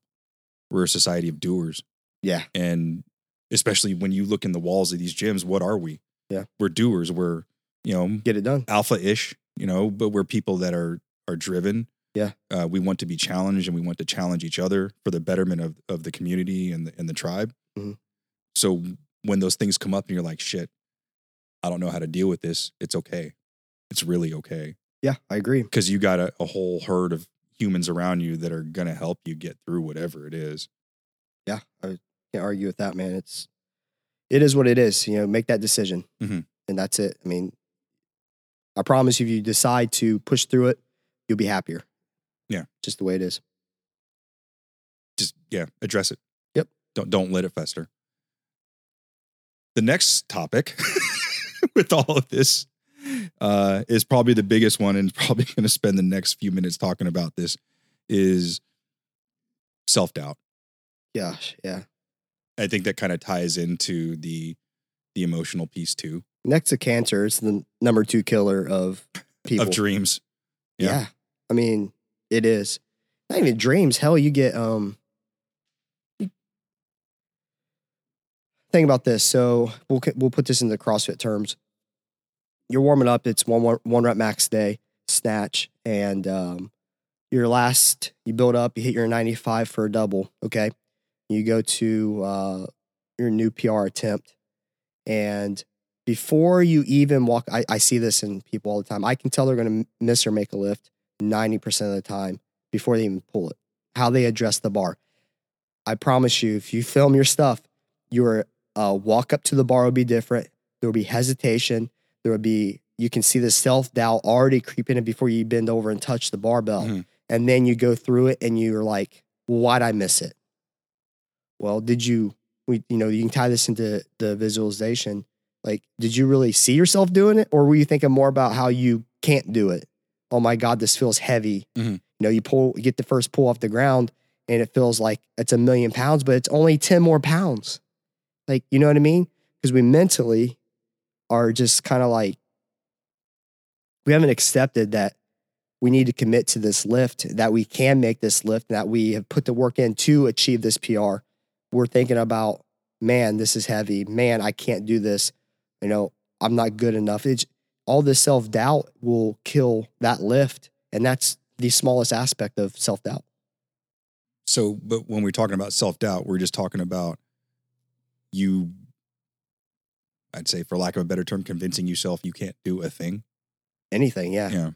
We're a society of doers, Yeah. and especially when you look in the walls of these gyms, what are we? Yeah. we're doers. We're you know Get it done. alpha-ish, you know, but we're people that are are driven. Yeah. Uh, we want to be challenged and we want to challenge each other for the betterment of, of the community and the, and the tribe. Mhm. So when those things come up and you're like, shit, I don't know how to deal with this, it's okay. It's really okay. Yeah, I agree. Because you got a, a whole herd of humans around you that are going to help you get through whatever it is. Yeah. I can't argue with that, man. It's, it is what it is. You know, make that decision Mhm. and that's it. I mean, I promise if you decide to push through it, you'll be happier. Yeah. Just the way it is. Just, yeah, address it. Yep. Don't, don't let it fester. the next topic with all of this uh, is probably the biggest one, and probably going to spend the next few minutes talking about this. Is self doubt. Gosh, yeah. I think that kind of ties into the the emotional piece too Next to cancer, it's the number two killer of people. of dreams. Yeah. Yeah. I mean, it is. Not even dreams. Hell, you get um think about this. So we'll we'll put this into CrossFit terms. You're warming up, it's one one, one rep max day, snatch, and um your last you build up, you hit your 95 for a double, okay? You go to uh your new PR attempt and before you even walk I, I see this in people all the time. I can tell they're gonna miss or make a lift 90% of the time before they even pull it. How they address the bar. I promise you, if you film your stuff, your uh, walk up to the bar will be different. There will be hesitation. There will be, you can see the self doubt already creeping in before you bend over and touch the barbell. Mhm. And then you go through it and you're like, well, why'd I miss it? Well, did you, we, you know, you can tie this into the visualization. Like, did you really see yourself doing it? Or were you thinking more about how you can't do it? Oh my God, this feels heavy. Mhm. You know, you pull, you get the first pull off the ground and it feels like it's a million pounds, but it's only 10 more pounds. Like, you know what I mean? Because we mentally are just kind of like, we haven't accepted that we need to commit to this lift, that we can make this lift, that we have put the work in to achieve this PR. We're thinking about, man, this is heavy. Man, I can't do this. You know, I'm not good enough. It's, all this self doubt will kill that lift. And that's the smallest aspect of self doubt. So, but when we're talking about self doubt, we're just talking about you. I'd say, for lack of a better term, convincing yourself you can't do a thing. Anything, yeah. Yeah.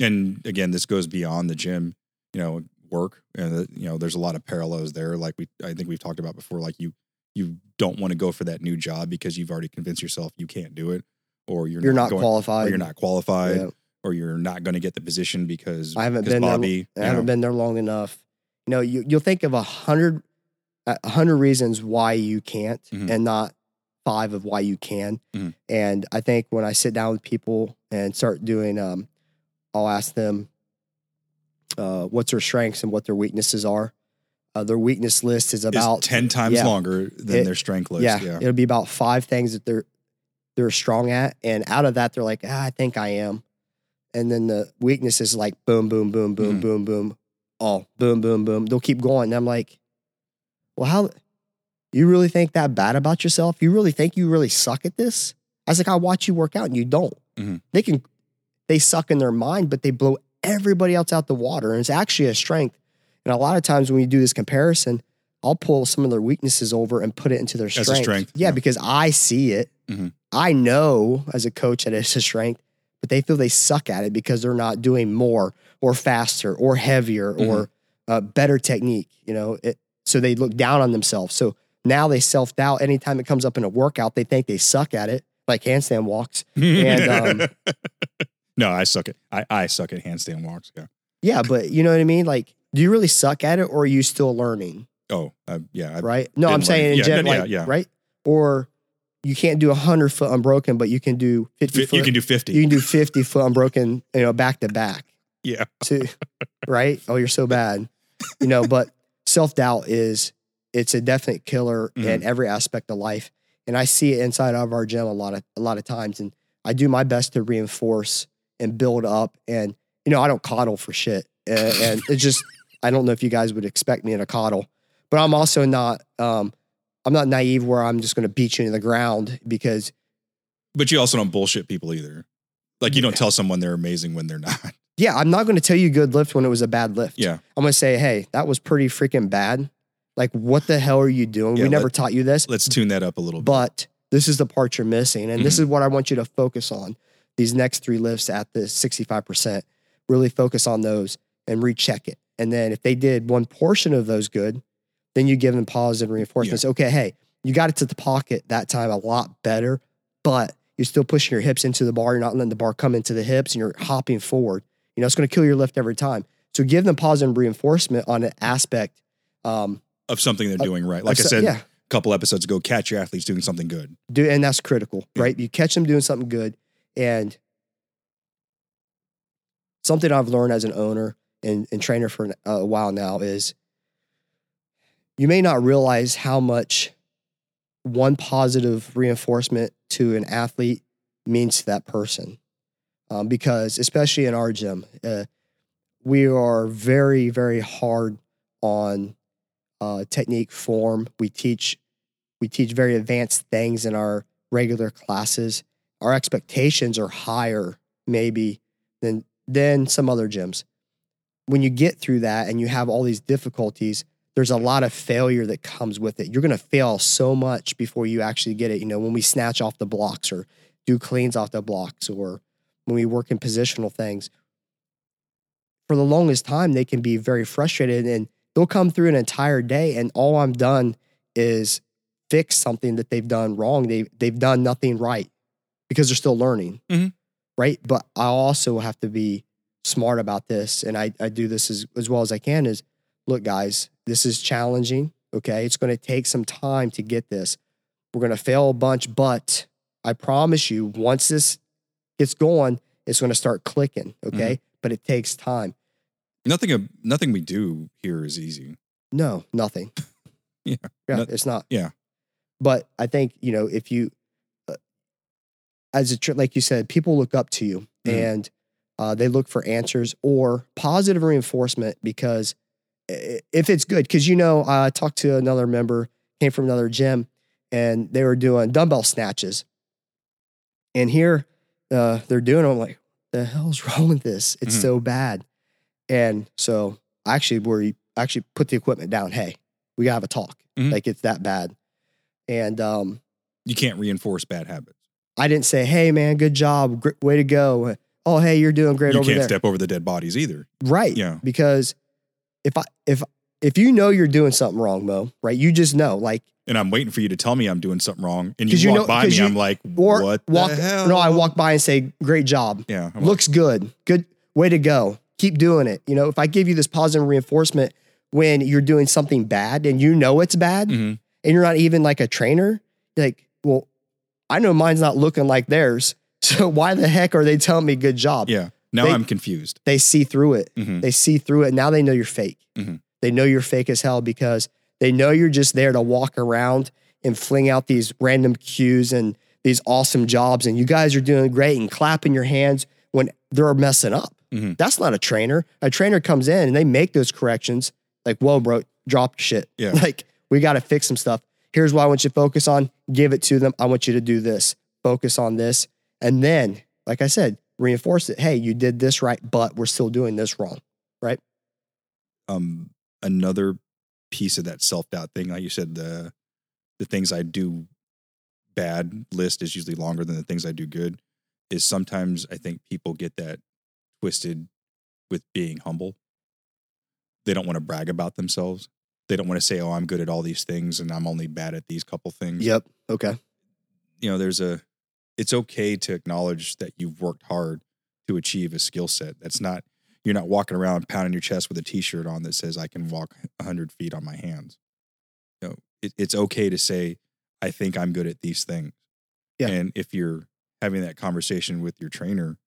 And again, this goes beyond the gym, you know, work. And, you know, there's a lot of parallels there. Like we, I think we've talked about before, like you, you don't want to go for that new job because you've already convinced yourself you can't do it or you're, You're not going, qualified. or you're not qualified Yeah. or you're not going to get the position because I haven't been there- I haven't know, been there long enough. You know, you, you'll think of a hundred, a hundred reasons why you can't, Mhm. and not five of why you can. Mhm. And I think when I sit down with people and start doing, um, I'll ask them uh, what's their strengths and what their weaknesses are. Uh, their weakness list is about 10 times yeah. longer than It- their strength list. yeah, Yeah. it'll be about five things that they're they're strong at, and out of that, they're like, ah, I think I am. And then the weakness is like boom, boom, boom, boom, Mhm. boom, boom, oh, boom, boom, boom. They'll keep going, and I'm like, well, how? You really think that bad about yourself? You really think you really suck at this? I was like, I watch you work out, and you don't. Mhm. They can, they suck in their mind, but they blow everybody else out the water, and it's actually a strength. And a lot of times when we do this comparison, I'll pull some of their weaknesses over and put it into their strength. strength, Yeah, yeah. because I see it. Mhm. I know as a coach that it's a strength, but they feel they suck at it because they're not doing more or faster or heavier or uh, better technique. You know, it, so they look down on themselves. So now they self doubt. Anytime it comes up in a workout, they think they suck at it, like handstand walks. And, um, no, I suck at I, I suck at handstand walks. Yeah. Yeah, but you know what I mean? Like, do you really suck at it or are you still learning? Oh, uh, yeah. I, right? No, I'm saying in. Yeah, general, yeah, like, yeah. right? Or you can't do 100 foot unbroken, but you can do 50 Fi- foot. you can do 50. you can do 50 foot unbroken, you know, back to back. yeah. To, right? Oh, you're so bad. You know, but self doubt is, it's a definite killer Mm-hmm. in every aspect of life. And I see it inside of our gym a lot of, a lot of times. And I do my best to reinforce and build up. And, you know, I don't coddle for shit. And, and it's just, I don't know if you guys would expect me in a coddle, but I'm also not, um, I'm not naive where I'm just going to beat you into the ground because But you also don't bullshit people either. Like you don't tell someone they're amazing when they're not. yeah, I'm not going to tell you good lift when it was a bad lift. Yeah. I'm going to say, hey, that was pretty freaking bad. Like, what the hell are you doing? Yeah, we never let- taught you this, Let's tune that up a little bit. but this is the part you're missing. And Mm-hmm. this is what I want you to focus on these next three lifts at the 65%. Really focus on those and recheck it. And then if they did one portion of those good, then you give them positive reinforcements. Okay, hey, you got it to the pocket that time a lot better, but you're still pushing your hips into the bar. You're not letting the bar come into the hips and you're hopping forward. You know, it's going to kill your lift every time. So give them positive reinforcement on an aspect. Um, of something they're of- doing right. Like I said, yeah, couple episodes ago, catch your athletes doing something good. do and that's critical Yeah. right you catch them doing something good and something i've learned as an owner and, and trainer for a while now is you may not realize how much one positive reinforcement to an athlete means to that person um, because especially in our gym uh, we are very very hard on uh, technique form we teach we teach very advanced things in our regular classes. Our expectations are higher, maybe, than than some other gyms. When you get through that and you have all these difficulties, there's a lot of failure that comes with it. You're going to fail so much before you actually get it. You know, when we snatch off the blocks or do cleans off the blocks or when we work in positional things, for the longest time, they can be very frustrated and they'll come through an entire day and all I'm done is fix something that they've done wrong. They they've done nothing right because they're still learning. Mhm. Right. But I also have to be smart about this. And I, I do this as, as well as I can is look, guys, this is challenging. Okay. It's going to take some time to get this. We're going to fail a bunch, but I promise you, once this gets going, it's going to start clicking. Okay. But it takes time. Nothing, nothing we do here is easy. No, nothing. Yeah. Yeah, Not- it's not. yeah. But I think, you know, if you, uh, as a, like you said, people look up to you Mhm. and uh, they look for answers or positive reinforcement because if it's good, because, you know, I talked to another member, came from another gym, and they were doing dumbbell snatches. And here uh, they're doing, it, I'm like, the hell's wrong with this? It's Mhm. so bad. And so I actually, we actually put the equipment down. Hey, we gotta have a talk. Mhm. Like it's that bad. And um, You can't reinforce bad habits. I didn't say, "Hey, man, good job, way to go." Oh, hey, you're doing great you over can't there. step over the dead bodies either. Right. Yeah. Because if I if if you know you're doing something wrong, Mo, right? You just know, like, And I'm waiting for you to tell me I'm doing something wrong. and you you walk know- by me, you- I'm like, or what walk. the hell? No, I walk by and say, "Great job, Yeah. I'm like, looks good, good, way to go, keep doing it." You know, if I give you this positive reinforcement when you're doing something bad and you know it's bad, mhm. and you're not even like a trainer, like, well, I know mine's not looking like theirs. So why the heck are they telling me good job? Yeah. Now They- I'm confused. They see through it. Mhm. They see through it. Now they know you're fake. Mhm. They know you're fake as hell because they know you're just there to walk around and fling out these random cues and these awesome jobs. And you guys are doing great and clapping your hands when they're messing up. Mhm. That's not a trainer. A trainer comes in and they make those corrections. Like, whoa, bro, drop shit. Yeah. Like, we got to fix some stuff. Here's what I want you to focus on. Give it to them. I want you to do this. Focus on this. And then, like I said, reinforce it. Hey, you did this right, but we're still doing this wrong. Right. Um another piece of that self doubt thing, like you said, the the things I do bad list is usually longer than the things I do good. Is sometimes I think people get that twisted with being humble. They don't want to brag about themselves. They don't want to say, "Oh, I'm good at all these things, and I'm only bad at these couple things." Yep. Okay. you know, there's a. It's okay to acknowledge that you've worked hard to achieve a skill set. That's not you're not walking around pounding your chest with a t-shirt on that says I can walk 100 feet on my hands. You know, it, it's okay to say I think I'm good at these things. Yeah. And if you're having that conversation with your trainer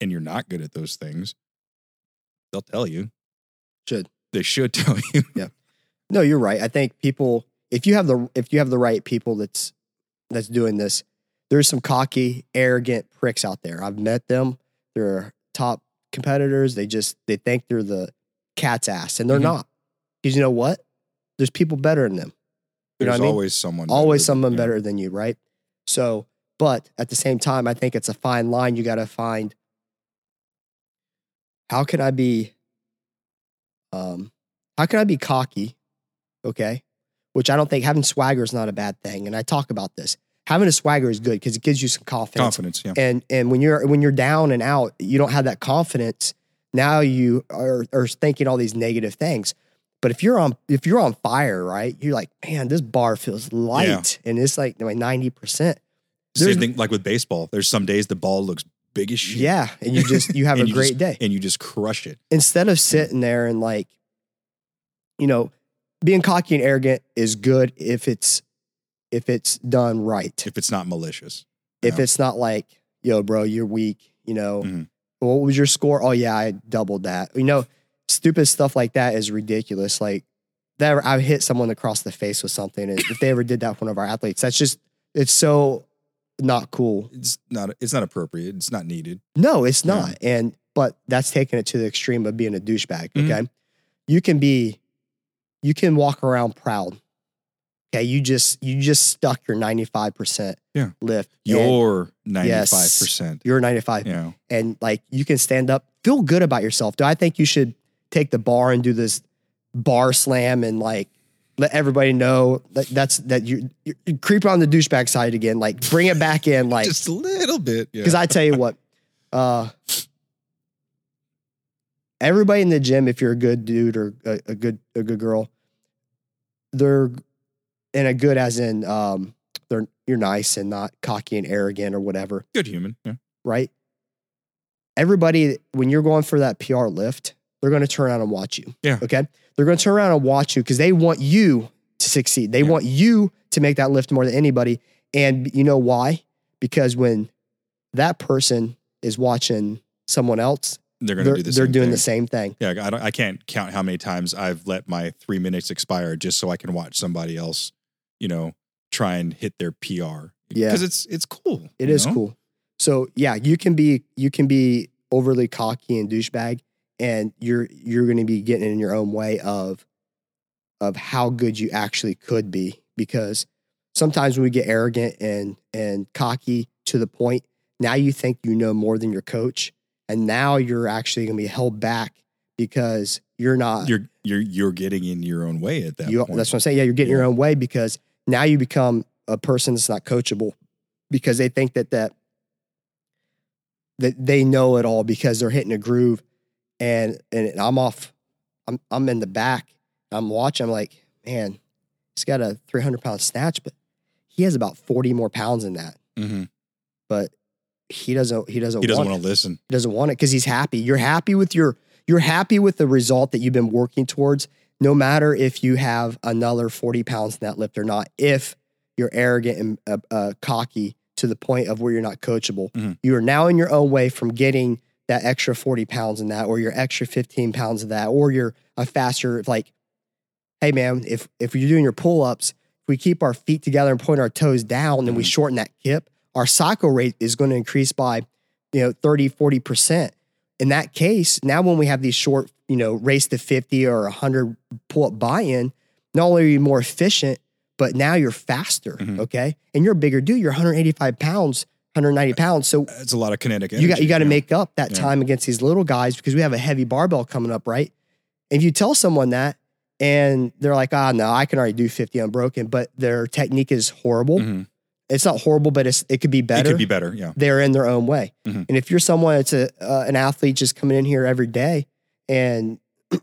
and you're not good at those things, they'll tell you. Should. They should tell you. Yeah. No, you're right. I think people, if you have the if you have the right people that's that's doing this, there's some cocky, arrogant pricks out there. I've met them. They're top competitors. They just they think they're the cat's ass, and they're Mhm. not. Because you know what? There's people better than them. You There's what I mean? always someone. Always better than- someone yeah. better than you, right? So, but at the same time, I think it's a fine line. You got to find how can I be, um, how can I be cocky? Okay. Which I don't think having swagger is not a bad thing. And I talk about this. Having a swagger is good because it gives you some confidence. Confidence, yeah. And and when you're when you're down and out, you don't have that confidence. Now you are, are thinking all these negative things. But if you're on if you're on fire, right? You're like, man, this bar feels light, and it's like like ninety percent. Same thing like with baseball. There's some days the ball looks big as shit. Yeah, and you just you have a you great just- day And you just crush it. instead of sitting there and like, you know, being cocky and arrogant is good if it's if it's done right. If it's not malicious. If Yeah. it's not like, yo, bro, you're weak, you know, Mhm. what was your score? Oh, yeah, I doubled that. You know, stupid stuff like that is ridiculous. Like, that I hit someone across the face with something. And if they ever did that with one of our athletes, that's just, it's so not cool. It's not it's not appropriate. It's not needed. No, it's Yeah. not. And, but that's taking it to the extreme of being a douchebag. Mhm. Okay. You can be, you can walk around proud. Okay. You just, you just stuck your 95% Yeah. lift. and Your ninety five percent. you're 95 Yeah. and like you can stand up, feel good about yourself. Do I think you should take the bar and do this bar slam and like let everybody know that that's that you you're creeping on the douchebag side again? Like bring it back in, like Just a little bit. Yeah. because I tell you what, uh, everybody in the gym, if you're a good dude or a, a good a good girl, they're and a good as in um, they're you're nice and not cocky and arrogant or whatever good human. Yeah. right? Everybody, when you're going for that PR lift, they're going to turn around and watch you. Yeah. Okay. They're going to turn around and watch you because they want you to succeed. They Yeah. want you to make that lift more than anybody. And you know why? Because when that person is watching someone else, They're gonna they're, do the they're same doing thing. the same thing. Yeah, I, don't, I can't count how many times I've let my three minutes expire just so I can watch somebody else, you know, try and hit their PR. Yeah. because it's it's cool. It is know? cool. So yeah, you can be you can be overly cocky and douchebag, and you're you're going to be getting in your own way of of how good you actually could be because sometimes when we get arrogant and and cocky to the point now you think you know more than your coach and now you're actually going to be held back because you're not You're you're you're getting in your own way at that you, point. that's what I'm saying. Yeah, you're getting your own way because now you become a person that's not coachable because they think that that that they know it all because they're hitting a groove and and I'm off. I'm I'm in the back. I'm watching. I'm like, man, he's got a 300 pound snatch, but he has about 40 more pounds than that. Mhm. But he doesn't. He doesn't. He doesn't want want to listen. he doesn't want it because he's happy. You're happy with your you're happy with the result that you've been working towards, no matter if you have another 40 pounds in that lift or not. If you're arrogant and uh, uh, cocky to the point of where you're not coachable, Mhm. you are now in your own way from getting that extra 40 pounds in that, or your extra 15 pounds of that, or you're a faster like, hey man, if if you're doing your pull ups, if we keep our feet together and point our toes down, and we Mhm. shorten that kip, our cycle rate is going to increase by you know 30 40% in that case now when we have these short you know race to 50 or 100 pull up buy-in not only are you more efficient but now you're faster Mhm. okay and you're a bigger dude you're 185 pounds 190 pounds so It's a lot of kinetic energy. you got you got to know? make up that Yeah. time against these little guys because we have a heavy barbell coming up right if you tell someone that and they're like ah no i can already do 50 unbroken but their technique is horrible Mhm. it's not horrible but it's it could be better. It could be better. Yeah. they're in their own way. Mhm. And if you're someone that's a uh, an athlete just coming in here every day and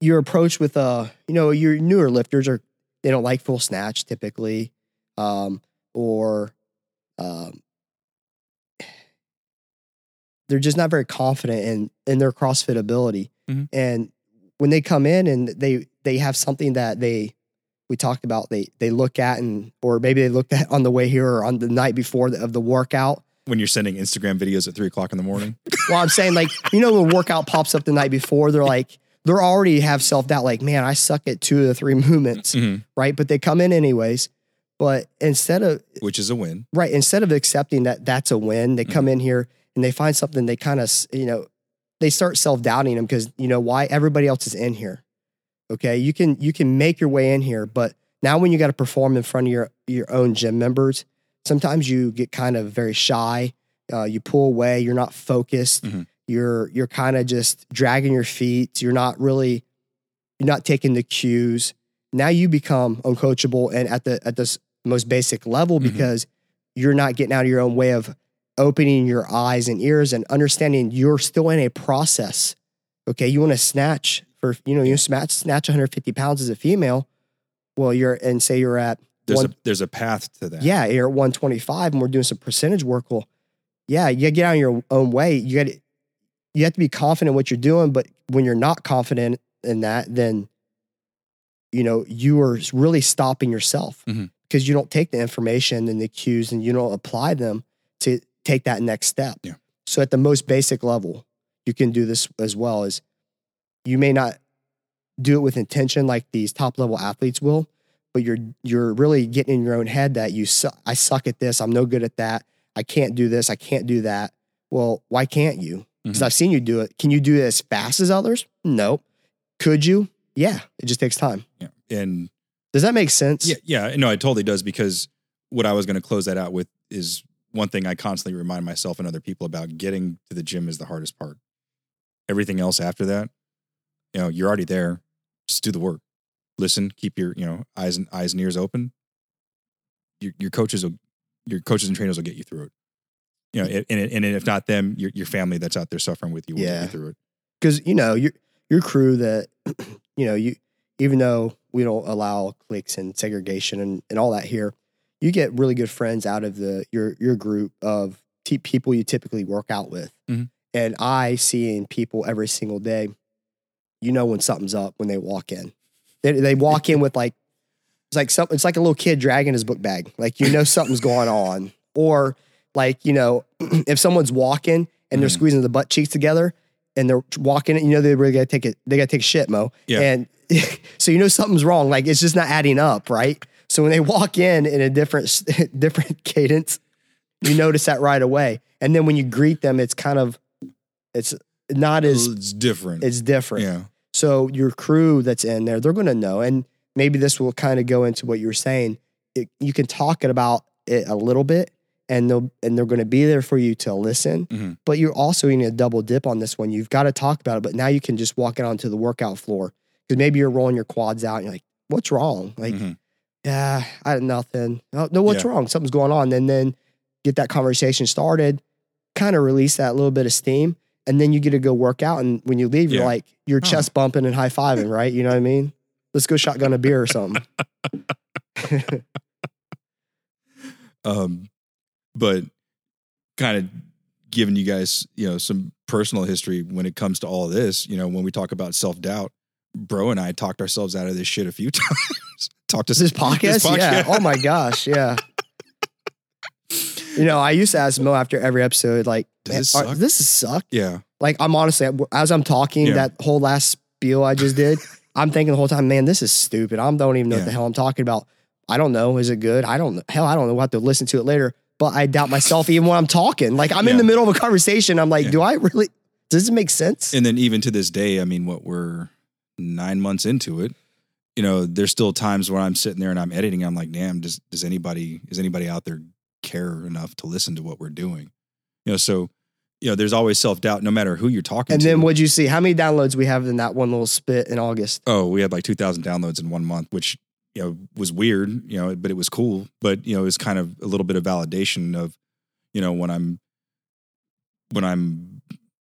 you're approached with a, you know, your newer lifters are they don't like full snatch typically, um, or um, they're just not very confident in in their CrossFit ability. Mhm. And when they come in and they they have something that they we talked about they they look at and or maybe they looked at on the way here or on the night before the, of the workout. When you're sending Instagram videos at three o'clock in the morning. Well, I'm saying like you know when workout pops up the night before, they're like they're already have self doubt. Like man, I suck at two of the three movements, Mhm. right? But they come in anyways. But instead of Which is a win. right instead of accepting that that's a win, they come in here and they find something they kind of you know they start self doubting them because you know why everybody else is in here. Okay, you can you can make your way in here, but now when you got to perform in front of your your own gym members, sometimes you get kind of very shy. Uh, you pull away. You're not focused. Mhm. You're you're kind of just dragging your feet. You're not really you're not taking the cues. Now you become uncoachable and at the at this most basic level Mhm. because you're not getting out of your own way of opening your eyes and ears and understanding you're still in a process. Okay, you want to snatch for you know you snatch snatch 150 pounds as a female. Well, you're and say you're at There's one, a there's a path to that. yeah you're at 125 and we're doing some percentage work. Well, yeah, you gotta get out of your own way. You got to you have to be confident in what you're doing, but when you're not confident in that, then you know, you are really stopping yourself mm-hmm. because you don't take the information and the cues and you don't apply them to take that next step. Yeah. So at the most basic level, you can do this as well as you may not do it with intention like these top level athletes will, but you're you're really getting in your own head that you su- I suck at this, I'm no good at that, I can't do this, I can't do that. Well, why can't you? Because Mhm. I've seen you do it. Can you do it as fast as others? No. Could you? Yeah. It just takes time. Yeah. And Does that make sense? yeah, yeah, no, it totally does because what I was going to close that out with is one thing I constantly remind myself and other people about getting to the gym is the hardest part. Everything else after that, you know, you're already there. Just do the work. Listen, keep your, you know, eyes and eyes and ears open. Your your coaches will your coaches and trainers will get you through it. You know, and, and if not them, your your family that's out there suffering with you will Yeah. you through it. because you know your your crew that you know you even though we don't allow cliques and segregation and, and all that here you get really good friends out of the your your group of t- people you typically work out with Mhm. and i seeing people every single day you know when something's up when they walk in they, they walk in with like it's like some, it's like a little kid dragging his book bag like you know something's going on or like you know if someone's walking and they're Mhm. squeezing the butt cheeks together and they're walking it, you know they really gotta take it. They gotta take a shit, Mo. Yeah. And so you know something's wrong. Like it's just not adding up, right? So when they walk in in a different different cadence, you notice that right away. And then when you greet them, it's kind of it's not as It's different. it's different. yeah. So your crew that's in there, they're to know. And maybe this will kind of go into what you were saying. It, you can talk it about it a little bit, and they'll and they're going to be there for you to listen. Mhm. But you're also going to double dip on this one. You've got to talk about it, but now you can just walk it onto the workout floor because maybe you're rolling your quads out and you're like, "What's wrong?" Like, Mhm. yeah, I had nothing. Oh, no, what's Yeah. wrong? Something's going on. And then get that conversation started, kind of release that little bit of steam. And then you get to go work out. And when you leave, you're like, you're Oh. chest bumping and high fiving, right? You know what I mean? Let's go shotgun a beer or something. um, but kind of giving you guys, you know, some personal history when it comes to all this. You know, when we talk about self doubt, bro and I talked ourselves out of this shit a few times. Talked to This podcast? Yeah. Oh my gosh. Yeah. You know, I used to ask Mo after every episode, like, Does "Man, this are- suck?" this suck. yeah, Like, I'm honestly, as I'm talking, Yeah. that whole last spiel I just did, I'm thinking the whole time, man, this is stupid. I don't even know what the hell I'm talking about. I don't know. Is it good? I don't know. Hell, I don't know. We'll have to listen to it later. But I doubt myself even when I'm talking. Like, I'm in the middle of a conversation. I'm like, Yeah. do I really, does it make sense? and then even to this day, I mean, what we're nine months into it. You know, there's still times where I'm sitting there and I'm editing. I'm like, damn, does does anybody is anybody out there care enough to listen to what we're doing? You know, so you know, there's always self doubt, no matter who you're talking and to. then what'd you see? How many downloads we have in that one little spit in August? oh, we had like 2,000 downloads in one month, which, you know, was weird, you know, but it was cool. But, you know, it was kind of a little bit of validation of, you know, when I'm, when I'm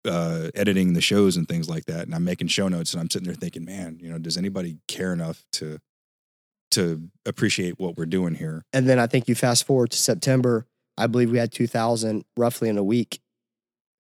uh, editing the shows and things like that, and I'm making show notes and I'm sitting there thinking, man, you know, does anybody care enough to, to appreciate what we're doing here? And then I think you fast forward to September. I believe we had 2,000 roughly in a week.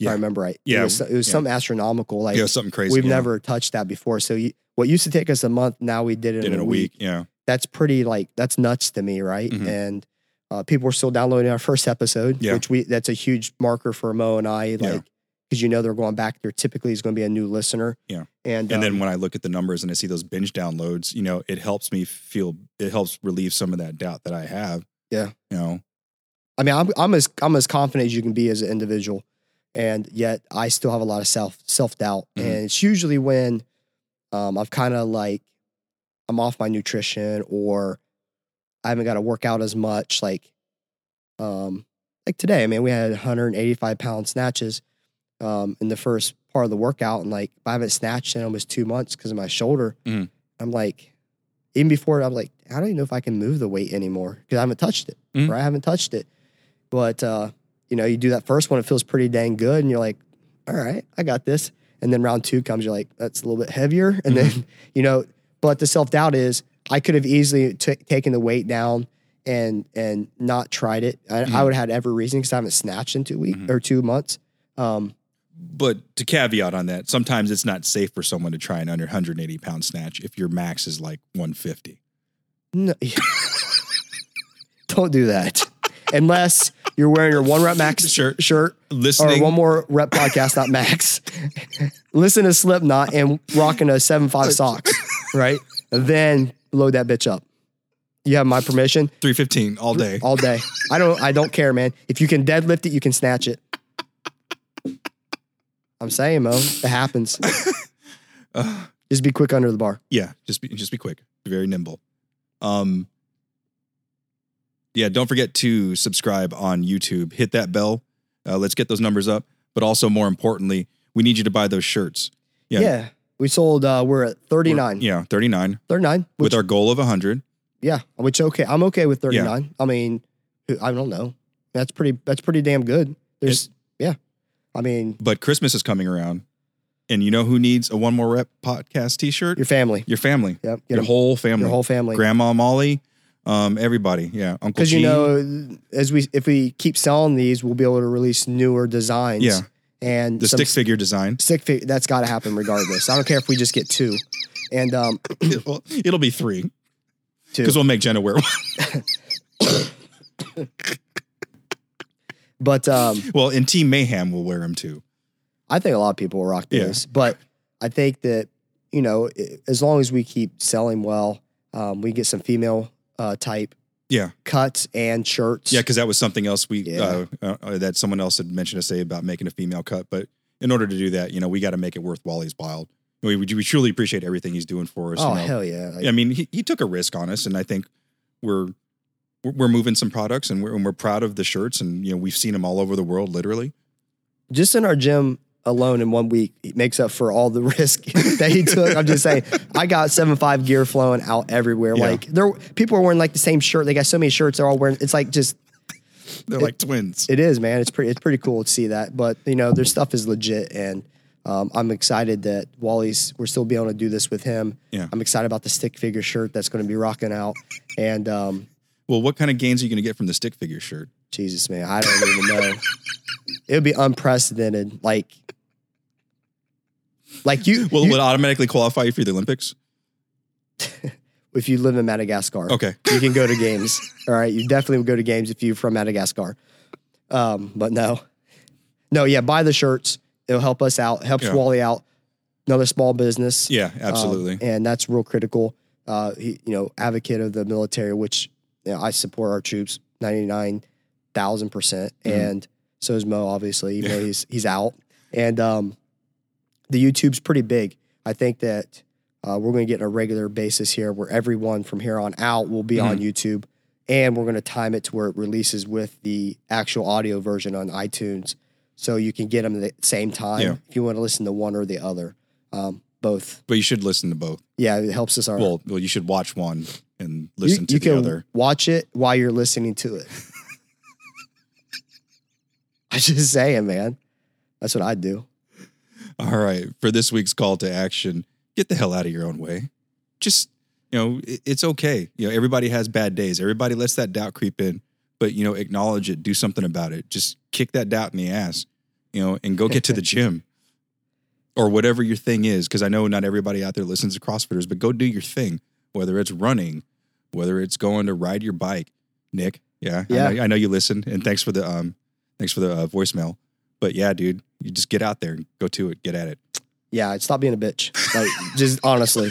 If Yeah. I remember right. Yeah, It was, it was yeah. something astronomical. Like, know, something crazy. we've yeah. never touched that before. So you, what used to take us a month, now we did it did in, in a week. Yeah. That's pretty like that's nuts to me, right? Mhm. And uh, people were still downloading our first episode, Yeah. which we that's a huge marker for Mo and I, like because you know they're going back. There typically is going to be a new listener. Yeah. and And then um, when I look at the numbers and I see those binge downloads, you know, it helps me feel, it helps relieve some of that doubt that I have. Yeah. You know, I mean, I'm I'm as I'm as confident as you can be as an individual, and yet I still have a lot of self self doubt, Mhm. and it's usually when um, I've kind of like I'm off my nutrition or I haven't got to work out as much. Like, um, like today, I mean, we had 185 pound snatches um, in the first part of the workout, and like I haven't snatched in almost two months because of my shoulder. Mhm. I'm like, even before I'm like, I don't even know if I can move the weight anymore because I haven't touched it. Mhm. Right, I haven't touched it. But uh, you know, you do that first one, it feels pretty dang good, and you're like, all right, I got this. And then round two comes, you're like, that's a little bit heavier. And then, you know, but the self doubt is, I could have easily t- taken the weight down and and not tried it. I, I Mhm. would have had every reason because I haven't snatched in two weeks Mhm. or two months. Um, But to caveat on that, sometimes it's not safe for someone to try an under 180 pound snatch if your max is like 150. No. Don't do that. Unless you're wearing your one rep max Shirt. shirt Listening, or one more rep podcast, not max. Listen to Slipknot and rocking a seven five socks, right? And then load that bitch up. You have my permission 315 all day. all day. I don't I don't care, man. If you can deadlift it, you can snatch it. I'm saying, Mo, it happens. Just be quick under the bar. Yeah, just be just be quick, be very nimble. Um, yeah, don't forget to subscribe on YouTube. Hit that bell. Uh, let's get those numbers up. But also, more importantly, we need you to buy those shirts. Yeah. Yeah. We sold uh we're at 39. Yeah, 39 39. With our goal of 100. yeah, which okay. I'm okay with 39. I mean, I don't know. That's pretty that's pretty damn good. There's yeah. I mean, But Christmas is coming around, and you know who needs a One More Rep podcast T-shirt? your family. Your family, Yep. Your 'em- whole family, your whole family. Grandma Molly, um, everybody. Yeah, Uncle Because you know, as we if we keep selling these, we'll be able to release newer designs. Yeah. And the stick figure design. stick figure that's got to happen regardless. I don't care if we just get two, and um, It'll, it'll be three because we'll make Jenna wear one. But um, well, and Team Mayhem will wear them too. I think a lot of people will rock Yeah. this. But I think that you know, as long as we keep selling well, um, we get some female uh, type Yeah, cuts and shirts. yeah, because that was something else we Yeah. uh, uh, that someone else had mentioned to say about making a female cut. But in order to do that, you know, we got to make it worth Wally's while. We, we we truly appreciate everything he's doing for us. Oh you know. hell yeah! Like, I mean, he, he took a risk on us, and I think we're we're, we're moving some products, and we're and we're proud of the shirts, and you know, we've seen them all over the world, literally. just in our gym alone in one week it makes up for all the risk that he took. I'm just saying, I got seven five gear flowing out everywhere. Yeah. Like there, people are wearing like the same shirt. They got so many shirts. They're all wearing. It's like just They're like twins. it is, man. It's pretty. It's pretty cool to see that. But you know, their stuff is legit, and um, I'm excited that Wally's. We're still be able to do this with him. Yeah. I'm excited about the stick figure shirt that's going to be rocking out. And um, well, what kind of gains are you going to get from the stick figure shirt? Jesus, man, I don't even know. it would be unprecedented. Like, like you. Will you- it automatically qualify you for the Olympics? if you live in Madagascar. Okay. You can go to games. All right. You definitely would go to games if you're from Madagascar. Um, but no. No, yeah, buy the shirts. It'll help us out, helps Yeah. Wally out. Another small business. Yeah, Um, absolutely. and that's real critical. Uh, he, you know, advocate of the military, which you know, I support our troops 99,000%. percent And so is Mo, obviously, even Mm-hmm. Yeah. though he's, he's out. And um, the YouTube's pretty big. I think that uh, we're going to get on a regular basis here where everyone from here on out will be on Mm-hmm. YouTube. And we're going to time it to where it releases with the actual audio version on iTunes. So you can get them at the same time Yeah. if you want to listen to one or the other. Um, both. but you should listen to both. Yeah, it helps us. Our, Well, well, you should watch one and you, listen to you the other. watch it while you're listening to it. I'm just saying, man. That's what I do. All right. For this week's call to action, get the hell out of your own way. Just, you know, it's okay. You know, everybody has bad days. Everybody lets that doubt creep in, but, you know, acknowledge it, do something about it. Just kick that doubt in the ass, you know, and go get to the gym or whatever your thing is. Cause I know not everybody out there listens to CrossFitters, but go do your thing, whether it's running, whether it's going to ride your bike. Nick, yeah, Yeah. I know, I know you listen, and thanks for the um, thanks for the uh, voicemail. But yeah, dude, you just get out there and go to it, get at it. Yeah, stop being a bitch. Like, just honestly,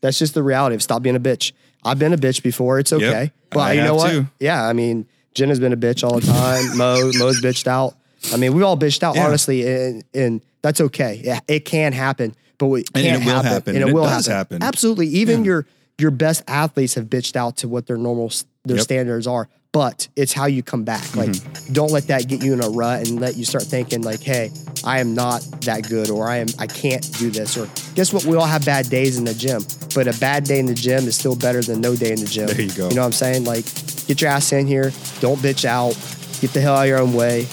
that's just the reality of stop being a bitch. I've been a bitch before. It's okay. But I you know what? too. Yeah, I mean, Jenna's been a bitch all the time. Mo, Mo's bitched out. I mean, we've all bitched out, Yeah. honestly, and, and that's okay. Yeah, it can happen, but we And can't it will happen, and and it it will happen. happen. Absolutely. Even Yeah. your your best athletes have bitched out to what their normal their Yep. standards are. But it's how you come back. Like, Mm-hmm. don't let that get you in a rut and let you start thinking like, "Hey, I am not that good," or "I am, I can't do this." Or guess what? We all have bad days in the gym, but a bad day in the gym is still better than no day in the gym. There you go. You know what I'm saying? Like, get your ass in here. Don't bitch out. Get the hell out of your own way.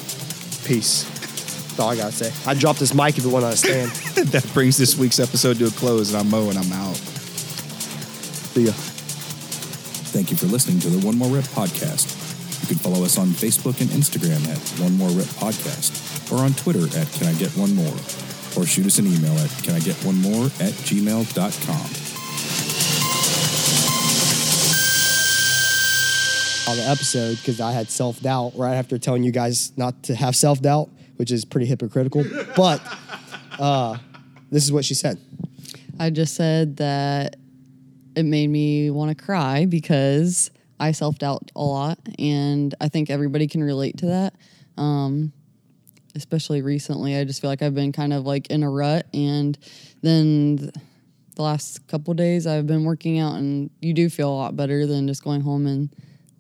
Peace. That's all I gotta say. I dropped this mic if it went on a stand. that brings this week's episode to a close, and I'm Mo, and I'm out. See ya. Thank you for listening to the One More Rep podcast. You can follow us on Facebook and Instagram at One More Rep Podcast or on Twitter at Can I Get One More or shoot us an email at Can I Get One More at gmail.com. on the episode because I had self doubt right after telling you guys not to have self doubt, which is pretty hypocritical. but uh, this is what she said. I just said that it made me want to cry because I self doubt a lot, and I think everybody can relate to that. Um, especially recently, I just feel like I've been kind of like in a rut, and then the last couple days I've been working out, and you do feel a lot better than just going home and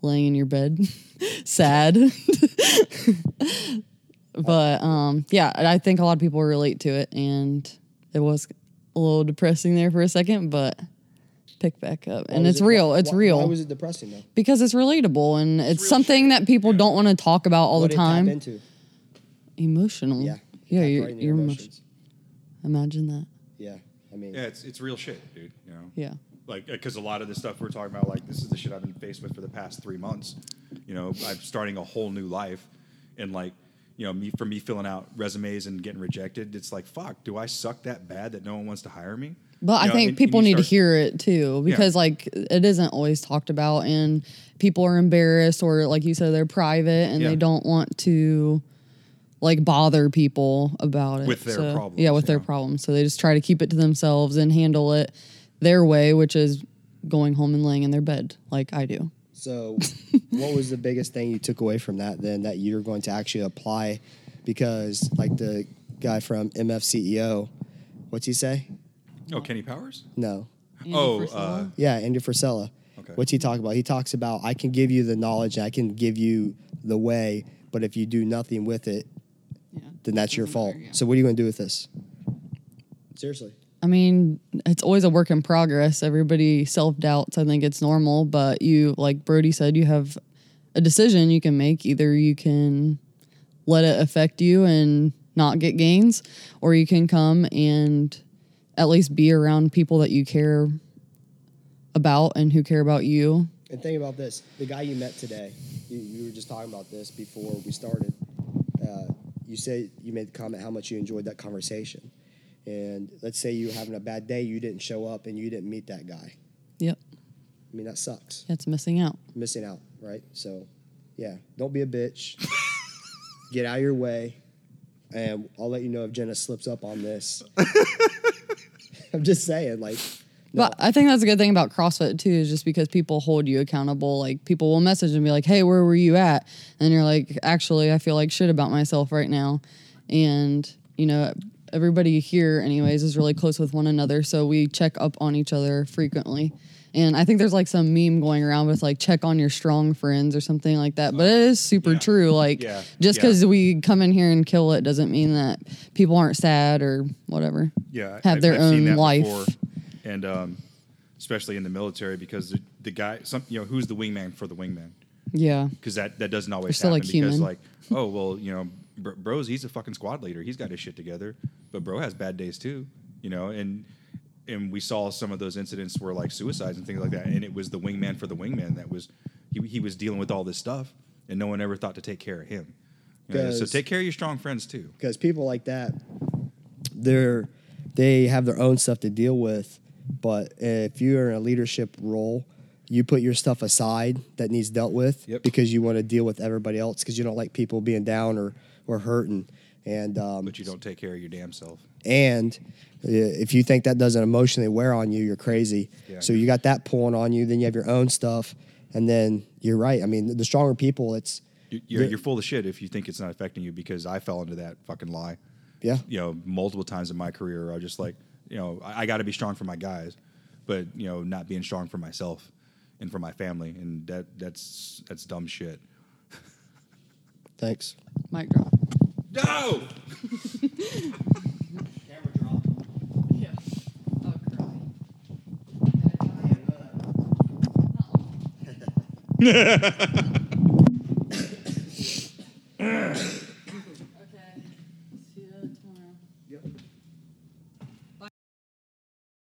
laying in your bed, sad. but um, yeah, I think a lot of people relate to it, and it was a little depressing there for a second, but pick back up, and it's it- real. It's why- real Why was it depressing though? because it's relatable, and it's something that people don't want to talk about all What the did tap time. into? Emotional. Yeah. yeah. You're, right into you're your emotional. Imagine that. Yeah. I mean, Yeah, it's, it's real shit, dude. You know? Yeah. like uh, because a lot of the stuff we're talking about like this is the shit i've been faced with for the past three months you know i'm starting a whole new life and like you know me for me filling out resumes and getting rejected it's like fuck do i suck that bad that no one wants to hire me But You I know, think and- and people you need to hear it too because like it isn't always talked about and people are embarrassed or like you said they're private and Yeah. they don't want to like bother people about it With their So- problems, Yeah, with their yeah. problems. So they just try to keep it to themselves and handle it their way, which is going home and laying in their bed like I do. so what was the biggest thing you took away from that then that you're going to actually apply? Because like the guy from MFCEO, what's he say? Oh kenny powers No. Andy oh Frisella? uh, Yeah, Andy Frisella. Okay. What's he talk about? He talks about I can give you the knowledge, I can give you the way, but if you do nothing with it, yeah. then that's your fault. matter, yeah. So what are you going to do with this? Seriously. I mean, it's always a work in progress. Everybody self doubts. I think it's normal, but you, like Brody said, you have a decision you can make. Either you can let it affect you and not get gains, or you can come and at least be around people that you care about and who care about you. And think about this: the guy you met today. You, you were just talking about this before we started. Uh, you said you made the comment how much you enjoyed that conversation, and let's say you were having a bad day, you didn't show up, and you didn't meet that guy. Yep, I mean, that sucks. that's missing out. Missing out, right? So, yeah, don't be a bitch. Get out of your way, and I'll let you know if Jenna slips up on this. I'm just saying, like, no, But I think that's a good thing about CrossFit too, is just because people hold you accountable. Like people will message and be like, "Hey, where were you at?" And you're like, "Actually, I feel like shit about myself right now." And you know, everybody here, anyways, is really close with one another, so we check up on each other frequently. And I think there's like some meme going around with like check on your strong friends or something like that. But it is super Yeah. true. Like Yeah. just Yeah. because we come in here and kill it doesn't mean that people aren't sad or whatever. yeah Have their seen own life. before. and um, especially in the military because the, the guy some you know who's the wingman for the wingman Yeah. because that that doesn't always still, happen like, because human. like oh well you know bro, bro's he's a fucking squad leader he's got his shit together but bro has bad days too you know and and we saw some of those incidents were like suicides and things like that and it was the wingman for the wingman that was he, he was dealing with all this stuff and no one ever thought to take care of him. You know, so take care of your strong friends too. Because people like that they're they have their own stuff to deal with but if you're in a leadership role you put your stuff aside that needs dealt with Yep. because you want to deal with everybody else because you don't like people being down or or hurting and um, but you don't take care of your damn self. and if you think that doesn't emotionally wear on you you're crazy Yeah. so you got that pulling on you then you have your own stuff and then you're right i mean the stronger people it's You- You're, you're full of shit if you think it's not affecting you because I fell into that fucking lie. yeah You know, multiple times in my career, I was just like, you know, I, I got to be strong for my guys, but you know, not being strong for myself and for my family, and that that's that's dumb shit. thanks Mic drop. No. Yeah.